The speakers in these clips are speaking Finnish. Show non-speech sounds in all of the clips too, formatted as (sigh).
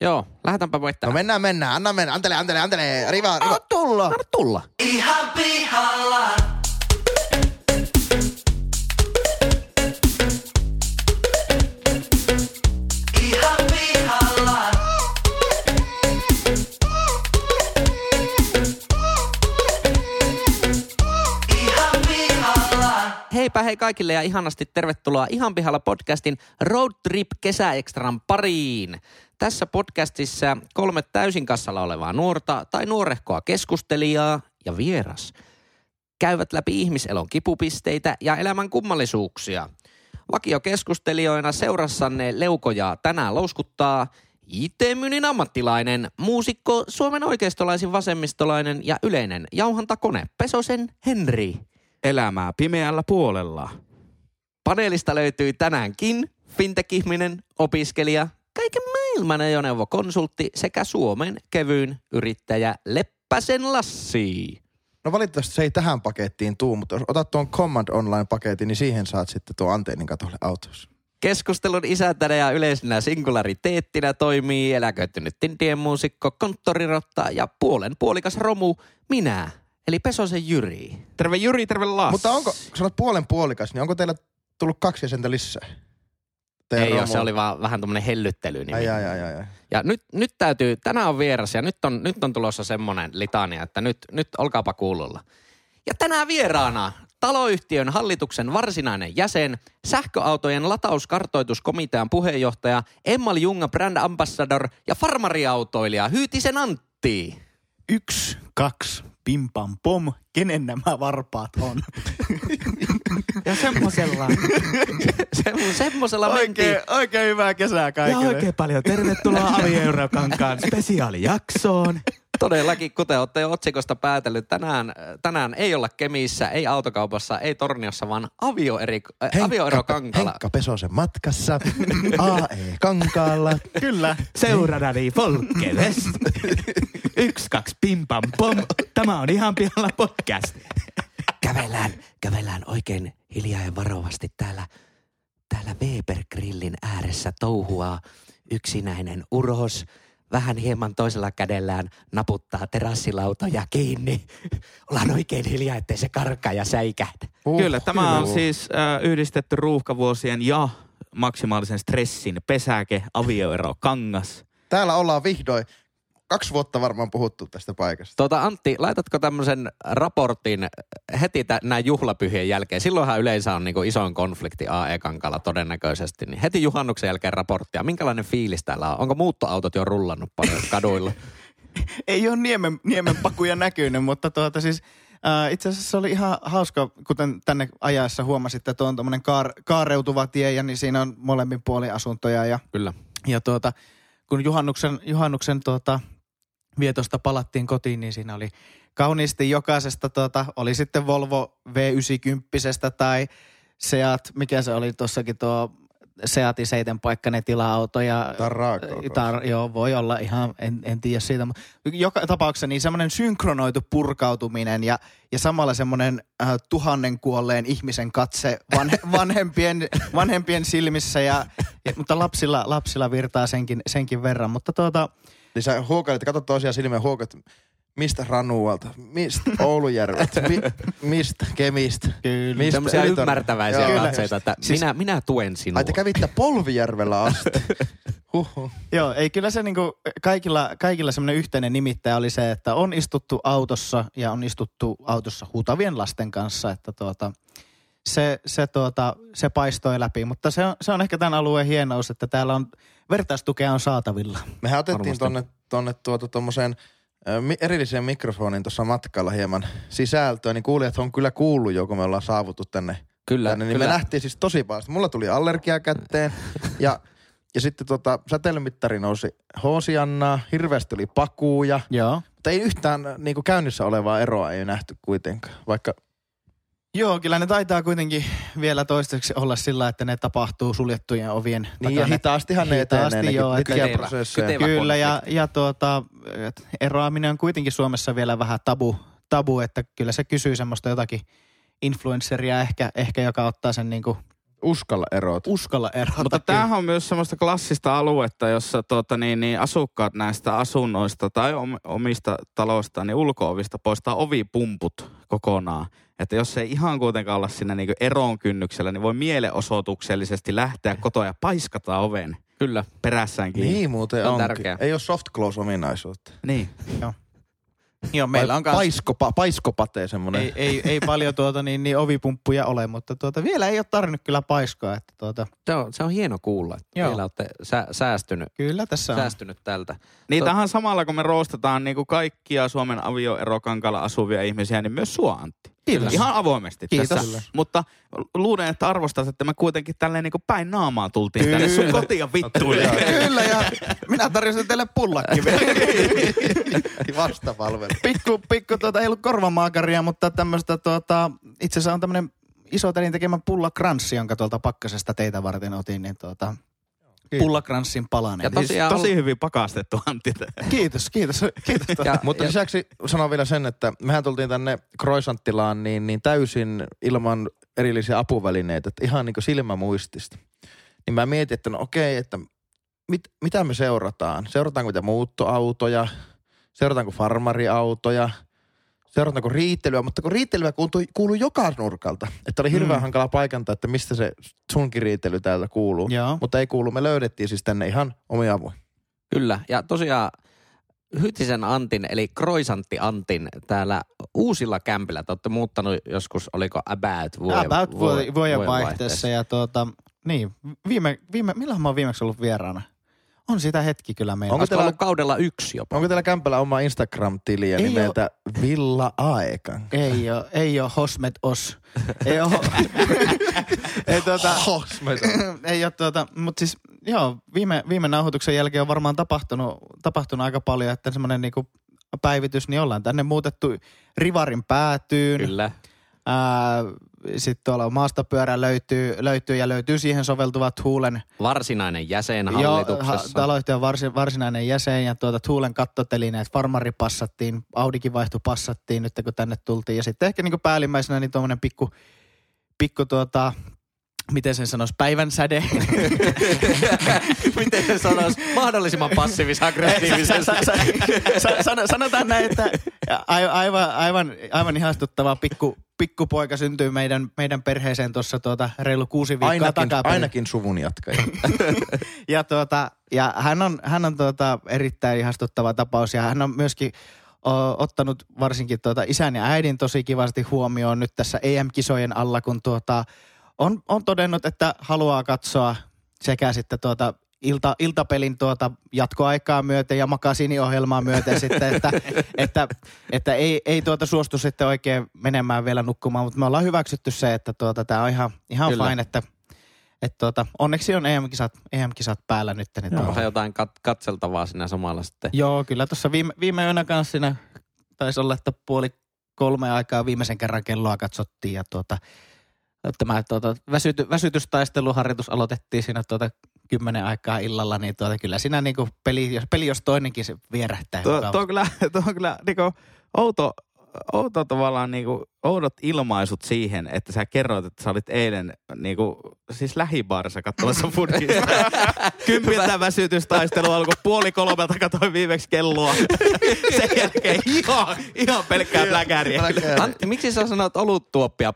Joo, lähdetäänpä voittaa. No mennään, mennään. Anna mennä. Antele, antele, antele. Riva, riva. Anna tulla. Anna tulla. Ihan pihalla. Ihan pihalla. Ihan pihalla. Heipä hei kaikille ja ihanasti tervetuloa Ihan pihalla podcastin Road Trip kesäekstran pariin. Tässä podcastissa kolme täysin kassalla olevaa nuorta tai nuorehkoa keskustelijaa ja vieras käyvät läpi ihmiselon kipupisteitä ja elämän kummallisuuksia. Vakiokeskustelijoina seurassanne leukoja tänään louskuttaa IT-myynnin ammattilainen, muusikko, Suomen oikeistolaisin vasemmistolainen ja yleinen jauhantakone Pesosen Henri. elämää pimeällä puolella. Paneelista löytyy tänäänkin fintech-ihminen, opiskelija, kaiken maailman ajoneuvokonsultti sekä Suomen kevyyn yrittäjä Leppäsen Lassi. No valitettavasti se ei tähän pakettiin tuu, mutta jos otat tuon Command Online-paketin, niin siihen saat sitten tuon anteennin katolle autossa. Keskustelun isäntänä ja yleisenä singulariteettinä toimii eläköitynyt tindien muusikko, konttorirotta ja puolen puolikas romu minä, eli Pesosen Jyri. Terve Jyri, terve Lassi. Mutta onko, olet puolen puolikas, niin onko teillä tullut kaksi jäsentä lisää? Ei ole, romu- se oli vaan vähän tämmönen hellyttely. Ai, ai, ai, ai, ai. Ja nyt, nyt täytyy, tänään on vieras ja nyt on, nyt on tulossa semmoinen litania, että nyt, nyt olkaapa kuulolla. Ja tänään vieraana taloyhtiön hallituksen varsinainen jäsen, sähköautojen latauskartoituskomitean puheenjohtaja, Emmal Junga Brand Ambassador ja farmariautoilija Hyytisen Antti. yksi, kaksi, pim pam pom, kenen nämä varpaat on? (laughs) Ja semmosella. (laughs) Se, semmosella mentiin. oikein, oikein hyvää kesää ja kaikille. oikein paljon tervetuloa (laughs) Avi-Eurokankaan spesiaalijaksoon. Todellakin, kuten olette jo otsikosta päätellyt, tänään, tänään ei olla Kemissä, ei autokaupassa, ei Torniossa, vaan avioeri, äh, avioerokankalla. Henkka Pesosen matkassa, (laughs) AE Kankaalla. Kyllä. Seuradani Folkevest. Yksi, kaksi, pim pam pom. Tämä on ihan pihalla podcast. Kävellään, kävellään oikein hiljaa ja varovasti täällä, täällä Weber Grillin ääressä touhuaa yksinäinen uros. Vähän hieman toisella kädellään naputtaa terassilautoja kiinni. Ollaan oikein hiljaa, ettei se karkaa ja säikähdä. Uh, Kyllä, tämä on siis äh, yhdistetty ruuhkavuosien ja maksimaalisen stressin pesäke, avioero, kangas. Täällä ollaan vihdoin. Kaksi vuotta varmaan puhuttu tästä paikasta. Tuota Antti, laitatko tämmöisen raportin heti tä- näin juhlapyhien jälkeen? Silloinhan yleensä on niinku isoin konflikti AE-kankalla todennäköisesti. Niin heti juhannuksen jälkeen raporttia. Minkälainen fiilis täällä on? Onko muuttoautot jo rullannut paljon kaduilla? (laughs) Ei ole niemen, niemenpakuja näkynyt, mutta tuota siis äh, itse asiassa se oli ihan hauska, kuten tänne ajaessa huomasitte, että on tämmöinen kaar, kaareutuva tie ja niin siinä on molemmin puolin asuntoja ja Kyllä. Ja tuota, kun juhannuksen, juhannuksen tuota, vietosta palattiin kotiin, niin siinä oli kauniisti jokaisesta, tuota, oli sitten Volvo V90 tai Seat, mikä se oli tuossakin tuo Seatin seitenpaikkainen tila-auto. Ja, tar, joo, voi olla ihan, en, en tiedä siitä. mutta Joka tapauksessa niin semmoinen synkronoitu purkautuminen ja, ja samalla semmoinen äh, tuhannen kuolleen ihmisen katse vanhe, (laughs) vanhempien, vanhempien silmissä, ja, ja, mutta lapsilla, lapsilla virtaa senkin, senkin verran. Mutta tuota, Niin sä huokailit, katsot toisiaan silmeen huokat, mistä Ranualta, mistä Oulujärvet, mi, mistä Kemistä. Kyllä. Mistä Semmoisia Ylitorni- ymmärtäväisiä Joo. katseita, että Siis- minä, minä tuen sinua. Ai te kävitte Polvijärvellä asti. (laughs) Huhhuh. Joo, ei kyllä se niinku, kaikilla, kaikilla semmoinen yhteinen nimittäjä oli se, että on istuttu autossa ja on istuttu autossa huutavien lasten kanssa, että tuota, se, se, tuota, se paistoi läpi. Mutta se on, se on ehkä tämän alueen hienous, että täällä on vertaistukea on saatavilla. Mehän otettiin Varmasti. tonne, tonne tuota mi- erilliseen mikrofonin tuossa matkalla hieman sisältöä, niin kuulijat on kyllä kuullut jo, kun me ollaan saavuttu tänne. Kyllä, tänne. Niin kyllä. me nähtiin siis tosi paljon. Mulla tuli allergia kätteen (laughs) ja, ja sitten tota, säteilymittari nousi hoosiannaa, hirveästi tuli pakuuja. Joo. Mutta ei yhtään niin kuin käynnissä olevaa eroa ei nähty kuitenkaan, vaikka Joo, kyllä ne taitaa kuitenkin vielä toistaiseksi olla sillä, että ne tapahtuu suljettujen ovien niin ja hitaastihan ne Hitaasti, etenee, joo, että- kytevä Kyllä, ja, ja tuota, eroaminen on kuitenkin Suomessa vielä vähän tabu, tabu että kyllä se kysyy semmoista jotakin influenceria ehkä, ehkä joka ottaa sen niinku Uskalla erot. Uskalla erota. Mutta kyllä. tämähän on myös semmoista klassista aluetta, jossa tuota, niin, niin asukkaat näistä asunnoista tai om- omista taloista, niin ulkoovista poistaa ovipumput kokonaan. Että jos ei ihan kuitenkaan olla siinä niin eron kynnyksellä, niin voi mielenosoituksellisesti lähteä kotoa ja paiskata oven Kyllä. perässään kiinni. Niin muuten on onkin. tärkeää. Ei ole soft close ominaisuutta. Niin. Joo, meillä on kans, Paiskopa, paiskopate semmonen. ei, ei, ei paljon tuota, niin, niin ovipumppuja ole, mutta tuota, vielä ei ole tarvinnut kyllä paiskaa. Että tuota, Se on, se on hieno kuulla, että Joo. vielä olette sä, säästynyt, kyllä tässä on. säästynyt tältä. Niin To- tähän samalla, kun me roostetaan niin kuin kaikkia Suomen avioerokankalla asuvia ihmisiä, niin myös sua Antti. Kiitos. Ihan avoimesti Kiitos. tässä. Mutta luulen, että arvostat, että me kuitenkin tälleen niin päin naamaa tultiin Kyllä. tänne sun kotiin vittuille. Kyllä, ja minä tarjosin teille pullakin vielä. Vastapalvelu. pikku, pikku tuota, ei ollut korvamaakaria, mutta tämmöistä tuota, itse asiassa on tämmöinen iso telin tekemä pullakranssi, jonka tuolta pakkasesta teitä varten otin, niin tuota, pullakranssin palanen. Ja Siis- tosiaan Tosi ol- hyvin pakastettu Antti. (laughs) Kiitos, kiitos, (laughs) kiitos. Ja, (laughs) Mutta ja, lisäksi sanon vielä sen, että mehän tultiin tänne Kroisanttilaan niin, niin täysin ilman erillisiä apuvälineitä, että ihan niin kuin silmämuistista. Niin mä mietin, että no okei, että mit, mitä me seurataan? Seurataanko mitä muuttoautoja? Seurataanko farmariautoja? Seurataanko riittelyä? Mutta kun riittelyä kuuluu, kuuluu joka nurkalta. Että oli hirveän Mm. hankala paikantaa, että mistä se sunkin riittely täältä kuuluu. Joo. Mutta ei kuulu. Me löydettiin siis tänne ihan omia avuja. kyllä. Ja tosiaan Hytisen Antin, eli Kroisantti Antin täällä uusilla kämpillä. Te olette muuttanut joskus, oliko About vuoden, About vuoden, vuoden vaihteessa. vaihteessa. Ja tuota, niin, viime, viime, milloin mä oon viimeksi ollut vieraana? On sitä hetki kyllä meillä. Onko teillä- ollut kaudella yksi jopa? Onko teillä kämpällä oma Instagram-tiliä Ei nimeltä Villa Aekan? Ei oo, ei oo Hosmet Os. Ei oo, (laughs) ei tuota, (laughs) ei ole tuota, mutta siis joo, viime, viime nauhoituksen jälkeen on varmaan tapahtunut, tapahtunut aika paljon, että semmoinen niinku päivitys, niin ollaan tänne muutettu Rivarin päätyyn. Kyllä. Sitten tuolla maastopyörä löytyy, löytyy ja löytyy siihen soveltuvat Huulen Varsinainen jäsen Joo, hallituksessa. ha- taloyhtiön varsi, varsinainen jäsen ja tuota Tuulen kattotelineet, farmari passattiin, Audikin vaihtu passattiin nyt kun tänne tultiin. Ja sitten ehkä niin päällimmäisenä niin tuommoinen pikku, pikku tuota, miten sen sanoisi, päivän säde. (laughs) Miten se sanoisi? Mahdollisimman passiivis-aggressiivisesti. Sa- sa- sa- sa- sanotaan näin, että ai- aivan, aivan, aivan ihastuttava pikku, pikkupoika syntyi meidän, meidän perheeseen tuossa tuota reilu kuusi viikkoa Ainakin, takaperin. ainakin suvun jatkaja. (laughs) Ja, tuota, ja hän on, hän on tuota erittäin ihastuttava tapaus ja hän on myöskin o, ottanut varsinkin tuota isän ja äidin tosi kivasti huomioon nyt tässä EM-kisojen alla, kun tuota, on, on todennut, että haluaa katsoa sekä sitten tuota ilta, iltapelin tuota jatkoaikaa myöten ja makasiiniohjelmaa myöten (laughs) sitten, että, että, että ei, ei tuota suostu sitten oikein menemään vielä nukkumaan, mutta me ollaan hyväksytty se, että tuota, tämä on ihan, ihan Kyllä. fine, että et tuota, onneksi on EM-kisat, EM-kisat päällä nyt. Niin Onko tuota, jotain kat- katseltavaa siinä samalla sitten? joo, kyllä tuossa viime, viime yönä kanssa siinä taisi olla, että puoli kolme aikaa viimeisen kerran kelloa katsottiin ja tuota, tämä tuota, väsyty, väsytystaisteluharjoitus aloitettiin siinä tuota kymmenen aikaa illalla, niin tuota, kyllä siinä niinku peli, jos, peli jos toinenkin se vierähtää. Tuo, tuo, on kyllä, (laughs) tuo on kyllä niinku outo, outo tavallaan niinku, oudot ilmaisut siihen, että sä kerroit, että sä olit eilen niinku, siis lähibaarissa katsomassa (laughs) fudista. Kympiltä väsytystaistelu alkoi puoli kolmelta, katsoin viimeksi kelloa. (laughs) Sen jälkeen ihan, ihan pelkkää pläkäriä. Antti, miksi sä sanot oluttuoppia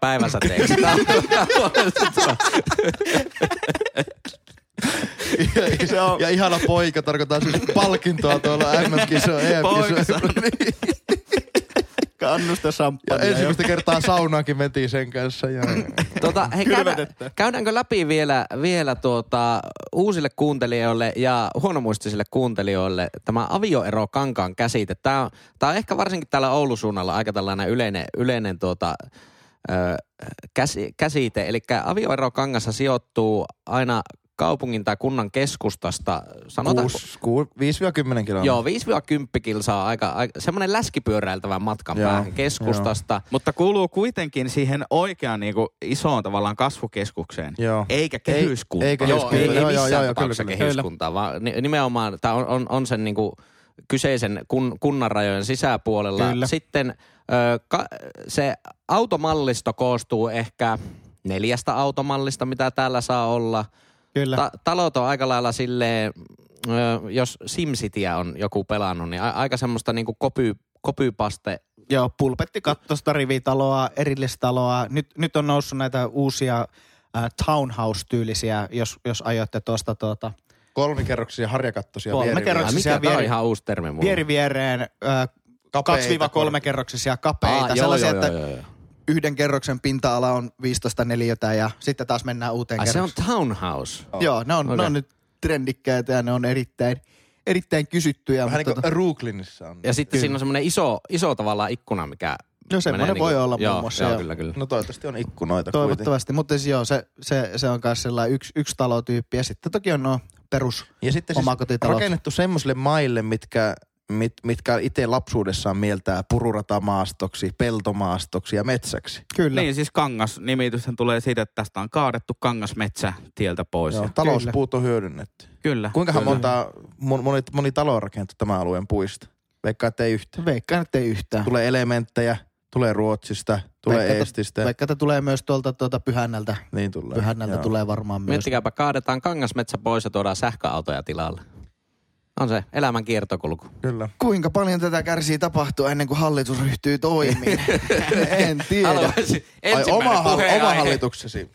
päiväsäteeksi? Tää on- ja, ja ihana poika tarkoittaa siis palkintoa tuolla MM-kiso, EM-kiso. Kannusta Ja samppania. ensimmäistä kertaa saunaankin mentiin sen kanssa. Ja... Tuota, hei, Kylvetettä. käydäänkö läpi vielä, vielä tuota, uusille kuuntelijoille ja huonomuistisille kuuntelijoille tämä avioero kankaan käsite. Tämä on, tämä on ehkä varsinkin täällä Oulun suunnalla aika tällainen yleinen, yleinen tuota, ö, käsi, käsite. Eli avioero kangassa sijoittuu aina kaupungin tai kunnan keskustasta, sanotaan, Kuus, ku, 5-10 kilometriä. Joo, 5-10 kilsaa aika, aika semmoinen läskipyöräiltävän matkan Joo, päähän keskustasta. Mutta kuuluu kuitenkin siihen oikeaan niinku, isoon tavallaan kasvukeskukseen, Joo. eikä Ei- kehyskuntaan. eikä Joo, ei, Kehyskunta. ei Joo, joo, missään joo, joo, tapauksessa kyllä, kyllä. kehyskuntaa, vaan ni- nimenomaan tämä on, on, on sen niinku kyseisen kun, kunnan rajojen sisäpuolella. Kyllä. Sitten ö, ka, se automallisto koostuu ehkä neljästä automallista, mitä täällä saa olla. Kyllä. Ta- talot on aika lailla silleen, jos SimCityä on joku pelannut, niin a- aika semmoista niinku kopy, kopypaste. Joo, pulpettikattosta, rivitaloa, erillistaloa. Nyt, nyt on noussut näitä uusia äh, townhouse-tyylisiä, jos, jos ajoitte tuosta tuota, Kolmikerroksisia harjakattoisia Kolmikerroksisia. Tää on vieri- ihan uusi termi mulle. vieri viereen äh, Kapeita 2-3 kerroksisia kapeita. Aa, joo, sellaisia, joo, että joo, joo, joo. Yhden kerroksen pinta-ala on 15 neliötä ja sitten taas mennään uuteen Ai se on kerrokseen. townhouse. Joo, ne on, Okei. ne on nyt trendikkäitä ja ne on erittäin, erittäin kysyttyjä. Vähän niin mutta kuin Brooklynissa on. Ja sitten siinä on semmoinen iso, iso tavallaan ikkuna, mikä... No semmoinen menee voi niinku- olla joo, muun muassa, Joo, joo. kyllä, kyllä. No toivottavasti on ikkunoita kuitenkin. Toivottavasti, mutta siis joo, se, se, se on myös sellainen yksi, yksi talotyyppi. Ja sitten toki on nuo perus Ja sitten siis rakennettu semmoisille maille, mitkä, mit, mitkä itse lapsuudessaan mieltää pururatamaastoksi, peltomaastoksi ja metsäksi. Kyllä. Niin, siis kangas nimityshän tulee siitä, että tästä on kaadettu kangasmetsä tieltä pois. Joo, talouspuut on hyödynnetty. kyllä. Kuinkahan kyllä. monta, mon- moni, moni talo on rakennettu tämän alueen puista? Veikkaa, että ei yhtään. Veikkaan, että ei yhtään. Tulee elementtejä, tulee Ruotsista, tulee Veikkaan, että- Eestistä. Vaikka että tulee myös tuolta tuota Pyhännältä. niin tulee. Pyhännältä Joo. tulee varmaan myös. Miettikääpä, kaadetaan kangasmetsä pois ja tuodaan sähköautoja tilalle. On se elämän kiertokulku. Kyllä. Kuinka paljon tätä kärsii tapahtua ennen kuin hallitus ryhtyy toimiin? (laughs) en tiedä. Haluaisin Ai oma, hal- oma hallituksesi.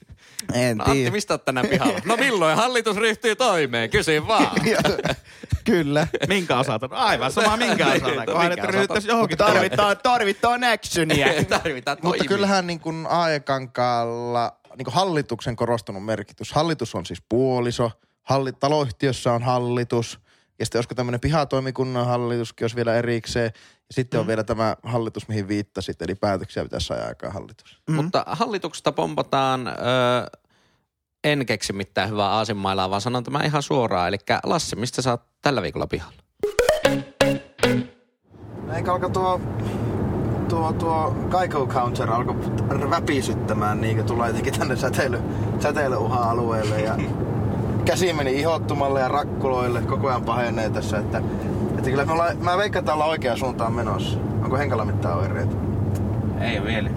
En No, Antti, tiedä. mistä oot tänään pihalla? No milloin hallitus ryhtyy toimeen? Kysy vaan. (laughs) Kyllä. Minkä osalta? No Aivan sama minkä osalta. minkä Kunhan nyt johonkin Tarvitaan, tarvitaan actionia. (laughs) Tarvitaan Mutta toimia. kyllähän niin kuin AE-kankaalla niin kuin hallituksen korostunut merkitys. Hallitus on siis puoliso, halli, taloyhtiössä on hallitus, ja sitten olisiko tämmöinen pihatoimikunnan hallituskin, jos vielä erikseen. Ja sitten mm. on vielä tämä hallitus, mihin viittasit, eli päätöksiä pitäisi ajaa aikaan hallitus. Mm. Mutta hallituksesta pompataan, ö, en keksi mitään hyvää aasinmailaa, vaan sanon tämä ihan suoraan. Eli Lassi, mistä sä oot tällä viikolla pihalla? Eikä alkaa tuo, tuo, tuo Kaiko Counter alkoi väpisyttämään, niin tulee jotenkin tänne säteily, säteilyuha-alueelle ja (laughs) käsi meni ihottumalle ja rakkuloille, koko ajan pahenee tässä, että, että kyllä me ollaan, mä veikkaan, että ollaan oikeaan suuntaan menossa. Onko Henkalla mitään oireita? Ei vielä.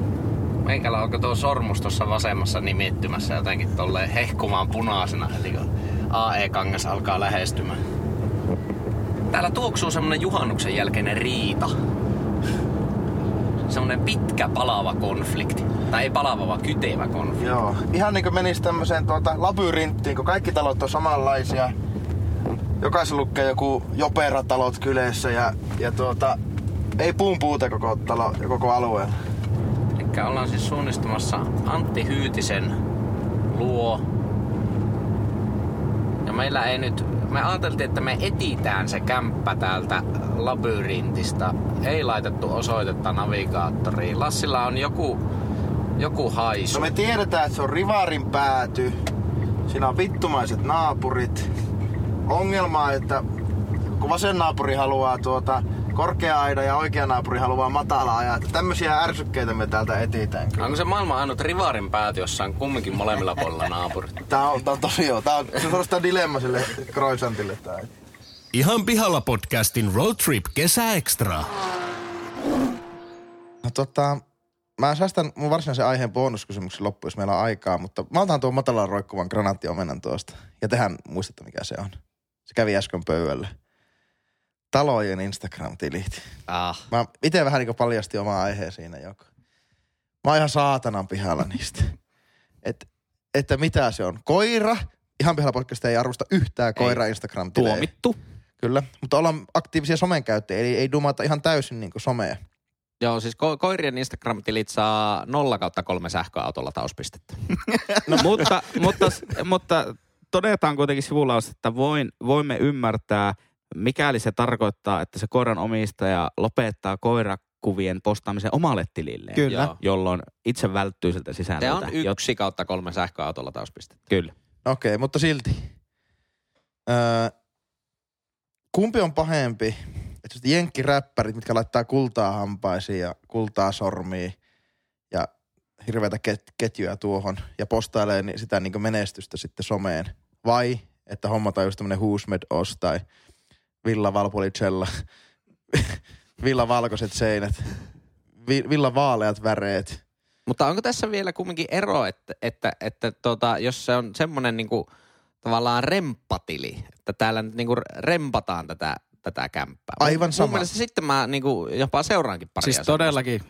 Meikällä onko tuo sormus tuossa vasemmassa nimittymässä jotenkin tolleen hehkumaan punaisena, eli kun AE-kangas alkaa lähestymään. Täällä tuoksuu semmonen juhannuksen jälkeinen riita. Semmonen pitkä palava konflikti. Tai ei palava, vaan kytevä konflikti. Joo. Ihan niin kuin menisi tämmöiseen tuota labyrinttiin, kun kaikki talot on samanlaisia. Jokaisella lukee joku joperatalot kyleessä ja, ja tuota, ei puun puuta koko, talo, koko alueella. Eli ollaan siis suunnistamassa Antti Hyytisen luo. Ja meillä ei nyt, me ajateltiin, että me etitään se kämppä täältä labyrintistä. Ei laitettu osoitetta navigaattoriin. Lassilla on joku, joku haisu. No me tiedetään, että se on Rivarin pääty. Siinä on vittumaiset naapurit. Ongelma on, että kun vasen naapuri haluaa tuota korkea aida ja oikea naapuri haluaa matala ajaa. Tämmöisiä ärsykkeitä me täältä etitään. Onko se maailman ainut rivarin pääty, jossa on kumminkin molemmilla puolilla naapurit? Tää on, tää on tosi joo. Tää on, se on dilemma sille Croissantille tää. Ihan pihalla podcastin Road Trip kesäekstra. No tota, mä säästän mun varsinaisen aiheen bonuskysymyksen loppuun, jos meillä on aikaa, mutta mä otan tuon matalan roikkuvan granaattiomenan tuosta. Ja tehän muistatte, mikä se on. Se kävi äsken pöydällä. Talojen Instagram-tilit. Ah. Mä itse vähän niin paljasti omaa aiheen siinä joko. Mä oon ihan saatanan pihalla niistä. (laughs) Et, että mitä se on. Koira. Ihan pihalla podcast ei arvosta yhtään koira instagram -tilejä. Tuomittu. Kyllä, mutta ollaan aktiivisia somen käyttäjiä, eli ei dumata ihan täysin niin somea. Joo, siis ko- koirien Instagram-tilit saa 0 kautta kolme sähköautolla tauspistettä. (laughs) No, mutta, mutta, mutta todetaan kuitenkin sivulaus, että voin, voimme ymmärtää, mikäli se tarkoittaa, että se koiran omistaja lopettaa koirakuvien postaamisen omalle tililleen. Kyllä. Joo. Jolloin itse välttyy siltä Se sisällöltä. on yksi kautta kolme sähköautolla tauspistettä. Kyllä. Okei, mutta silti. Öö, kumpi on pahempi? Että jenkkiräppärit, mitkä laittaa kultaa hampaisiin ja kultaa sormiin ja hirveätä ket- ketjuja tuohon ja postailee sitä niin menestystä sitten someen. Vai että hommataan just tämmönen Huusmed Os tai Villa Valpolicella, (laughs) Villa valkoiset seinät, vi- Villa vaaleat väreet. Mutta onko tässä vielä kumminkin ero, että, että, että tota, jos se on semmoinen niinku, tavallaan remppatili, että täällä nyt niinku rempataan tätä, tätä kämppää. Aivan sama. Mun mielestä sitten mä niinku jopa seuraankin paria Siis todellakin.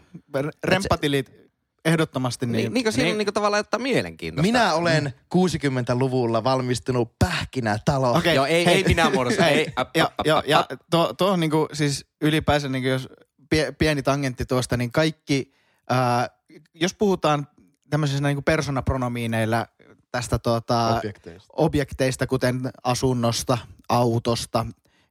Rempatilit ehdottomasti niin. Niin, niin kuin siinä niin- on niinku tavallaan jotain mielenkiintoista. Minä olen 60-luvulla valmistunut pähkinätalo. Okei, Joo, ei, hei. ei minä muodossa. ei, ap, ja, ap, ja, ja tuo, tuo on niinku, siis ylipäänsä niinku, jos pie, pieni tangentti tuosta, niin kaikki, ää, jos puhutaan tämmöisillä niinku persoonapronomiineillä tästä tuota, Objekteista. objekteista, kuten asunnosta, autosta,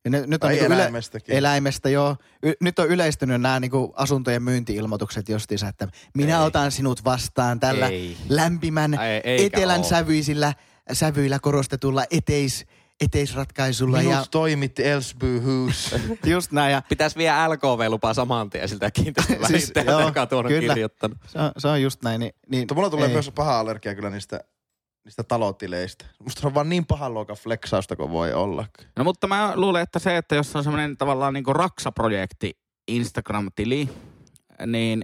ja nyt, nyt on niinku eläimestäkin. eläimestä, joo. Y, nyt on yleistynyt nämä niinku asuntojen myynti-ilmoitukset justiinsa, että minä Ei. otan sinut vastaan tällä Ei. lämpimän Ei, etelän sävyisillä sävyillä korostetulla eteis, eteisratkaisulla. Minut Ja toimitti Elsby Hughes. just näin. Ja Pitäisi vielä LKV-lupa saman tien siltä kiinteistön Siis, joo, joka on tuonut kyllä. kirjoittanut. se, on, se on just näin. Niin, niin Mutta mulla tulee ei. myös paha allergia kyllä niistä, niistä talotileistä. Musta se on vaan niin pahan luokan flexausta kuin voi olla. No mutta mä luulen, että se, että jos on semmoinen tavallaan niin Raksa-projekti Instagram-tili, niin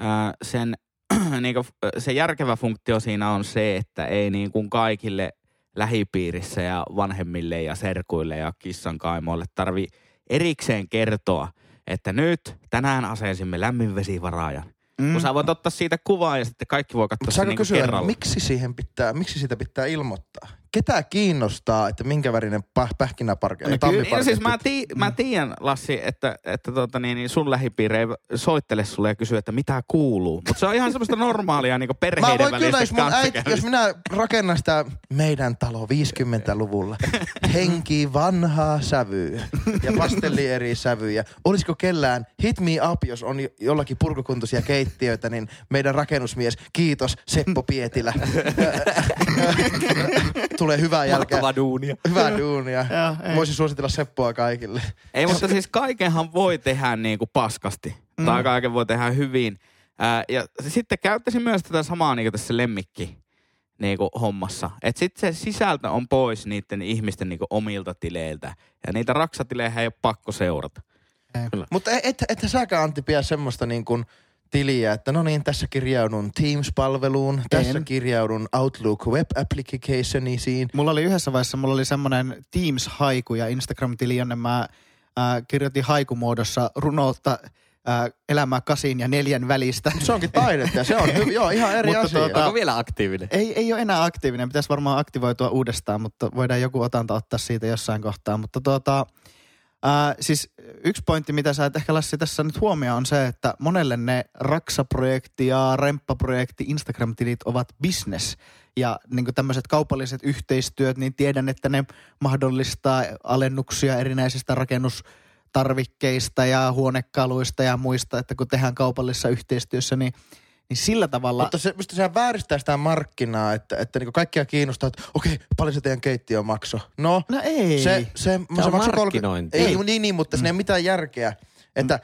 ää, sen (clears throat) niin kuin, se järkevä funktio siinä on se, että ei niin kuin kaikille lähipiirissä ja vanhemmille ja serkuille ja kissan kaimoille tarvi erikseen kertoa, että nyt tänään asensimme lämminvesivaraajan. Mm. Kun sä voit ottaa siitä kuvaa ja sitten kaikki voi katsoa sen niin kysyä, kerralla. miksi, siihen pitää, miksi sitä pitää ilmoittaa? Ketä kiinnostaa, että minkä värinen päh- pähkinäparke No kyllä, siis mä, tii, mä tiedän, Lassi, että, että tota, niin, niin sun lähipiiri ei soittele sulle ja kysy, että mitä kuuluu. Mutta se on ihan semmoista normaalia niin Mä perheiden voin kyllä, jos, mun äiti, jos minä rakennan sitä meidän talo 50-luvulla, henki vanhaa sävyä ja pastelli eri sävyjä. Olisiko kellään hit me up, jos on jo- jollakin purkukuntoisia keittiöitä, niin meidän rakennusmies, kiitos Seppo Pietilä. (laughs) Tulee hyvää jälkeä. Mahtavaa duunia. Hyvää duunia. (laughs) Joo. Voisin suositella Seppoa kaikille. Ei, mutta siis kaikenhan voi tehdä niin kuin paskasti. Mm. Tai kaiken voi tehdä hyvin. Ää, ja sitten käyttäisin myös tätä samaa niin kuin tässä lemmikki niin kuin hommassa. Että sitten se sisältö on pois niiden ihmisten niin kuin omilta tileiltä. Ja niitä raksatilejä ei ole pakko seurata. Mutta et, et, et säkään Antti pidä semmoista niin kuin tiliä, että no niin, tässä kirjaudun Teams-palveluun, tässä En. kirjaudun Outlook web applicationisiin. Mulla oli yhdessä vaiheessa, mulla oli semmoinen Teams-haiku ja Instagram-tili, jonne mä ää, kirjoitin haikumuodossa runoutta ää, elämää kasin ja neljän välistä. Se onkin taidetta se on hyvä, (laughs) joo, ihan eri Mutta asia. tuota- Onko vielä aktiivinen? Ei, ei ole enää aktiivinen, pitäisi varmaan aktivoitua uudestaan, mutta voidaan joku otanta ottaa siitä jossain kohtaa. Mutta tuota, ää, siis yksi pointti, mitä sä et ehkä Lassi tässä nyt huomioon on se, että monelle ne Raksa-projekti ja Remppa-projekti Instagram-tilit ovat business. Ja niin tämmöiset kaupalliset yhteistyöt, niin tiedän, että ne mahdollistaa alennuksia erinäisistä rakennustarvikkeista ja huonekaluista ja muista, että kun tehdään kaupallisessa yhteistyössä, niin, niin sillä tavalla... Mutta se, mistä sehän vääristää sitä markkinaa, että, että niin kaikkia kiinnostaa, että okei, paljon se teidän keittiö makso. No, No ei. se, se, se, on maksoi 30 markkinointi. Ei, Ei. niin, niin, mutta siinä ei ole mitään järkeä. Että,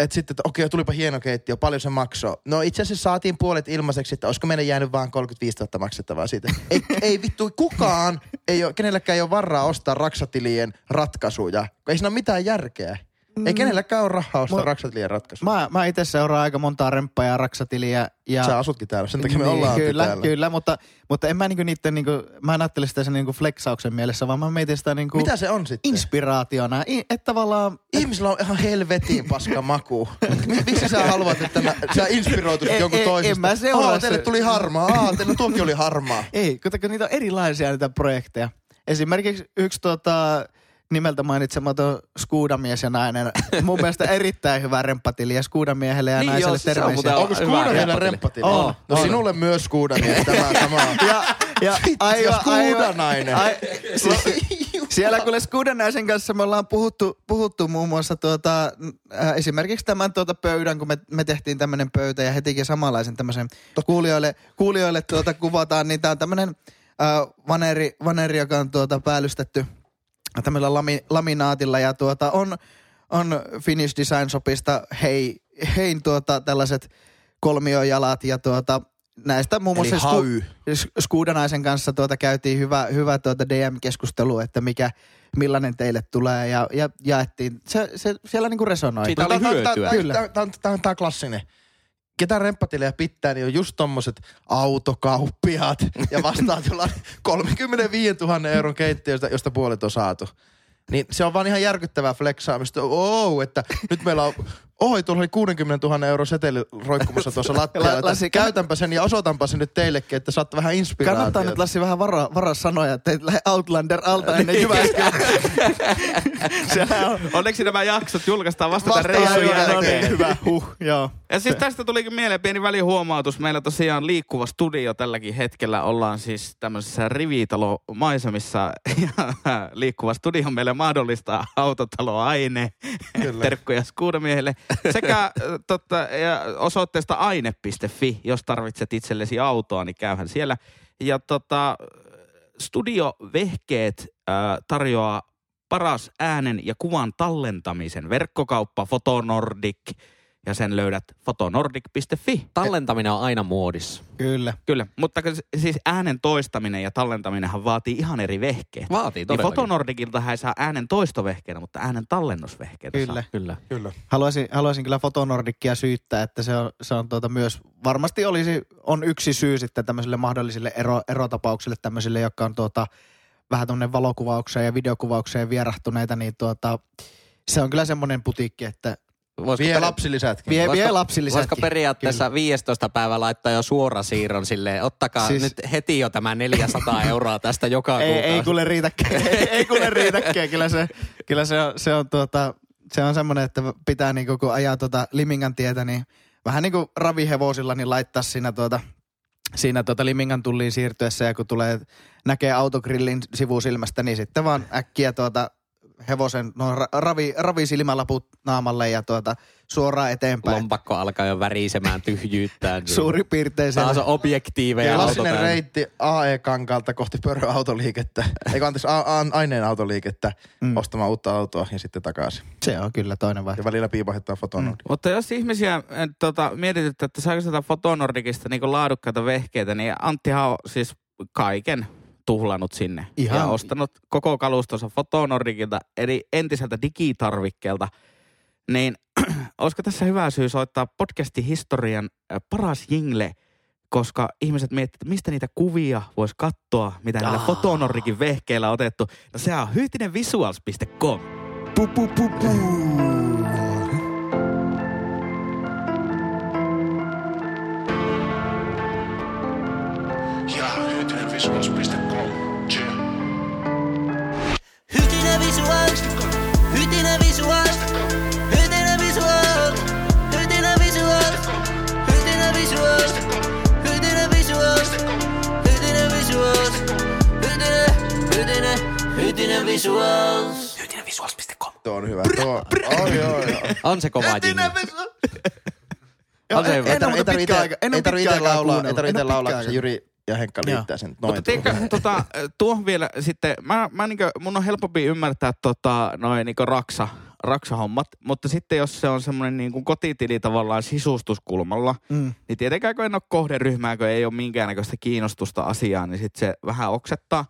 että sitten, että okei, tulipa hieno keittiö, paljon se maksoi. No itse asiassa saatiin puolet ilmaiseksi, että olisiko meille jäänyt vaan 35 000 maksettavaa siitä. (laughs) Ei, ei vittu, kukaan, ei ole, kenelläkään ei ole varaa ostaa raksatilien ratkaisuja. Ei siinä ole mitään järkeä. Ei kenelläkään ole rahaa ostaa raksatilien ratkaisuja. Mä, mä itse seuraan aika montaa remppaa ja raksatiliä. Ja, Sä asutkin täällä, sen takia me ollaan Antti Kyllä, täällä. kyllä, mutta, mutta en mä niinku niitten niinku, mä en ajattele sitä sen niinku flexauksen mielessä, vaan mä mietin sitä niinku Mitä se on sitten? inspiraationa. I, että tavallaan, Ihmisillä on ihan helvetin paska (laughs) maku. Mi- Miksi sä haluat, että mä, (laughs) sä inspiroituisit Ei, jonkun ei, toisesta? en mä seuraa Aa, teille se- tuli harmaa. Aa, teille tuokin oli harmaa. (laughs) ei, kun niitä on erilaisia niitä projekteja. Esimerkiksi yksi tota, nimeltä mainitsematon Skuudamies ja nainen. (laughs) Mun mielestä erittäin hyvä remppatili ja Skuudamiehelle ja Niin naiselle joo, siis on Onko hyvä Skuuda vielä remppatili. On, No on. sinulle myös Skuuda mies, tämä sama. (laughs) Ja, ja aivan, Skuudanainen. Ai, siis, siellä kuule Skudanaisen kanssa me ollaan puhuttu, puhuttu muun muassa tuota, äh, esimerkiksi tämän tuota pöydän, kun me, me tehtiin tämmöinen pöytä ja hetikin samanlaisen tämmöisen kuulijoille, kuulijoille tuota kuvataan, niin tämä on tämmöinen äh, vaneri, vaneri, joka on tuota päällystetty tämmöisellä lami, laminaatilla ja tuota on, on Finnish Design Shopista hei, hein tuota tällaiset kolmiojalat ja tuota näistä muun muassa hay. Sk- Skuudanaisen kanssa tuota käytiin hyvä, hyvä tuota DM-keskustelu, että mikä, millainen teille tulee ja, ja jaettiin. Se, se siellä niinku resonoi. Siitä oli hyötyä. Tää on klassinen. Ketä remppatilejä pitää, niin on just tommoset autokauppiaat ja vastaat jolla 35 000 euron keittiöstä, josta puolet on saatu. Niin se on vaan ihan järkyttävää flexaamista. Oh, että nyt meillä on, oi, tuolla oli 60 000 euro seteli roikkumassa tuossa lattialla. La- Lassi, että käytänpä sen ja osoitanpa sen nyt teillekin, että saatte vähän inspiraatiota. Kannattaa nyt Lassi vähän varaa, varaa sanoja, että et lähde Outlander alta ennen Jyväskylää. (laughs) Sehän on Onneksi nämä jaksot julkaistaan vasta tämän Vasta reissun jälkeen. jälkeen. niin, hyvä, huh, joo. Ja siis tästä tulikin mieleen pieni välihuomautus. Meillä tosiaan liikkuva studio tälläkin hetkellä. Ollaan siis tämmöisessä rivitalo-maisemissa. (laughs) Ja liikkuva studio meille mahdollistaa autotaloaine. Kyllä. Terkkuja skuudamiehelle. Sekä (laughs) totta, ja osoitteesta aine.fi, jos tarvitset itsellesi autoa, niin käyhän siellä. Ja tota, studiovehkeet äh, tarjoaa paras äänen ja kuvan tallentamisen verkkokauppa Fotonordic ja sen löydät fotonordic.fi. Tallentaminen on aina muodissa. Kyllä. Kyllä, mutta siis äänen toistaminen ja tallentaminenhan vaatii ihan eri vehkeet. Vaatii Niin. Fotonordicilta ei saa äänen toistovehkeitä, mutta äänen tallennusvehkeitä Kyllä. saa. Kyllä. Kyllä. Haluaisin, haluaisin kyllä Fotonordickia syyttää, että se on, se on tuota myös, varmasti olisi, on yksi syy sitten tämmöisille mahdollisille ero, erotapauksille, tämmöisille, jotka on tuota, vähän tuonne valokuvaukseen ja videokuvaukseen vierahtuneita, niin tuota, se on kyllä semmoinen putiikki, että Voisiko Vie lapsilisätkin. vie, Voisiko- vie lapsillisetkin. Voisiko periaatteessa 15 päivä laittaa jo suorasiirron silleen, ottakaa siis... Siis- nyt heti jo tämä 400 (laughs) euroa tästä joka ei, kuukausi. ei kuule riitäkään, ei, (laughs) ei kuule riitäkään. Kyllä se, kyllä se on, se on, tuota, se on semmoinen, että pitää niinku, kun ajaa tuota Limingan tietä, niin vähän niin kuin ravihevosilla, niin laittaa siinä tuota, siinä tuota Limingan tulliin siirtyessä ja kun tulee, näkee autogrillin sivusilmästä, niin sitten vaan äkkiä tuota hevosen no, ra, ravi, ravisilmälaput naamalle ja tuota suoraan eteenpäin. Lompakko alkaa jo värisemään tyhjyyttään. Suurin piirtein se. Taas on objektiiveja Klassinen reitti AE-kankaalta kohti pöröautoliikettä, eikö anteeksi, a- a- aineen autoliikettä, Mm. ostamaan uutta autoa ja sitten takaisin. Se on kyllä toinen Ja vaihtoehto. välillä piipahdetaan fotonodi. Mm. Mutta jos ihmisiä äh, tota, mietityttää, että saako sitä Fotonordicista niin laadukkaita vehkeitä, niin Anttihan on siis kaiken tuhlannut sinne. Ihan- Ja ostanut koko kalustonsa Fotonordicilta, eli entiseltä digitarvikkeelta. Niin (clears throat) olisiko tässä hyvä syy soittaa podcastin historian paras jingle, koska ihmiset miettivät, että mistä niitä kuvia voisi katsoa, mitä niillä Ah. Fotonordikin vehkeillä on otettu. No se on hyytinenvisuals.com. Pu, pu, pu, pu. ja hytinen visual. Tuo on hyvä. Tuo, oi, oi, oi. On se kova jingle. Joo, On se en, en, Ei aika- en ole ei tarvitse pitkään itse aikaa laulaa, ei tarvitse laulaa, pitkään kun se Jyri ja Henkka liittää sen Mutta noin. tiedätkö, tuohon. tota, tuohon vielä sitten, mä, mä niinkö, mun on helpompi ymmärtää tota, noin niinkö raksa, raksahommat, mutta sitten jos se on semmoinen niin kuin kotitili tavallaan sisustuskulmalla, Mm. niin tietenkään kun en ole kohderyhmää, kun ei ole minkäännäköistä kiinnostusta asiaan, niin sitten se vähän oksettaa.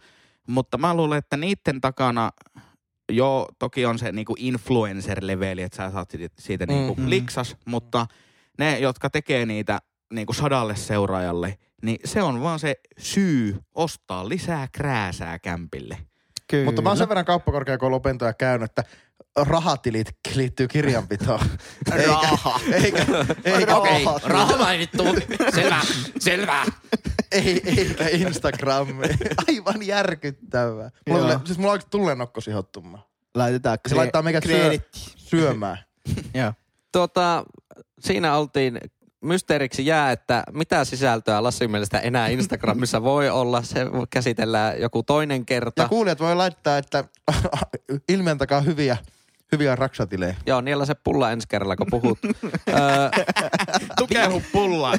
Mutta mä luulen, että niiden takana jo toki on se niinku influencer-leveli, että sä saat siitä, siitä niinku Mhm. liksas, mutta ne, jotka tekee niitä niinku sadalle seuraajalle, niin se on vaan se syy ostaa lisää krääsää kämpille. Kyllä. Mutta mä oon sen verran kauppakorkeakoulun opintoja käynyt, että rahatilit liittyy kirjanpitoon. (laughs) Raha. Eikä, eikä, Okei, Rahat. raha mainittu. Selvä, selvä. ei, eikä Instagrami. (laughs) Aivan järkyttävää. Mulla, tulee, siis mulla on oikein tullenokko sihottumaan. Laitetaan Se laittaa meikät syö, syömään. (laughs) Joo. Tuota, siinä oltiin mysteeriksi jää, että mitä sisältöä Lassin mielestä enää Instagramissa voi olla. Se käsitellään joku toinen kerta. Ja kuulijat voi laittaa, että ilmentäkää hyviä, hyviä raksatilejä. Joo, niellä se pulla ensi kerralla, kun puhut. (laughs) Tukehu pullaa.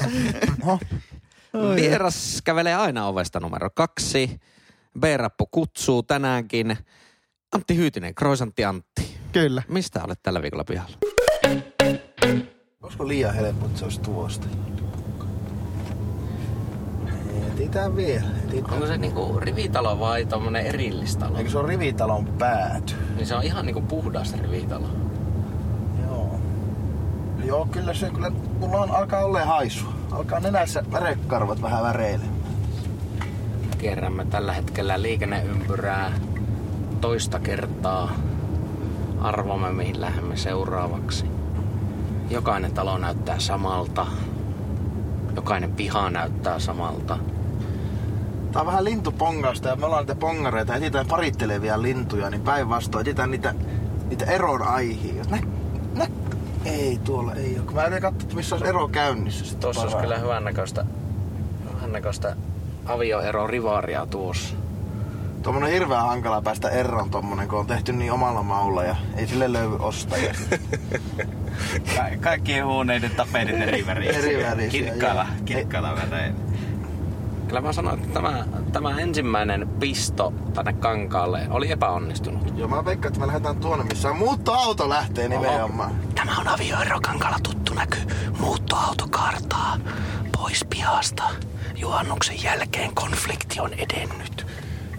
Vieras kävelee aina ovesta numero kaksi. B-rappu kutsuu tänäänkin. Antti Hyytinen, Kroisantti Antti. Kyllä. Mistä olet tällä viikolla pihalla? Olisiko liian helppo, että se olisi tuosta? Etitään vielä. Etitään. Onko se niinku rivitalo vai tommonen erillistalo? Eikö se on rivitalon pääty? Niin se on ihan niinku puhdas rivitalo. Joo. Joo, kyllä se kyllä, mulla on, alkaa olla haisu. Alkaa nenässä värekarvat vähän väreille. Kierrämme tällä hetkellä liikenneympyrää toista kertaa. Arvomme, mihin lähdemme seuraavaksi. Jokainen talo näyttää samalta. Jokainen piha näyttää samalta. Tää on vähän lintupongausta ja me ollaan niitä pongareita, etsitään parittelevia lintuja, niin päinvastoin etsitään niitä, niitä eron aiheja. Nä, nä, ei tuolla ei ole. Mä yritän katsoa, että missä olisi ero käynnissä. Sitten Tuossa olisi kyllä hyvännäköistä, hyvännäköistä avioero rivaria tuossa. Tuommoinen hirveän hankala päästä eroon tommonen, kun on tehty niin omalla maulla ja ei sille löydy ostajia. Ka- kaikkien huoneiden tapetit eri värisiä. Eri värisiä, Kirkkaalla. Kyllä mä sanoin, että tämä, tämä ensimmäinen pisto tänne kankaalle oli epäonnistunut. Joo, mä veikkaan, että me lähdetään tuonne, missä muuttoauto lähtee nimenomaan. Tämä on avioerokankalla tuttu näky. Muuttoauto kartaa pois pihasta. Juhannuksen jälkeen konflikti on edennyt.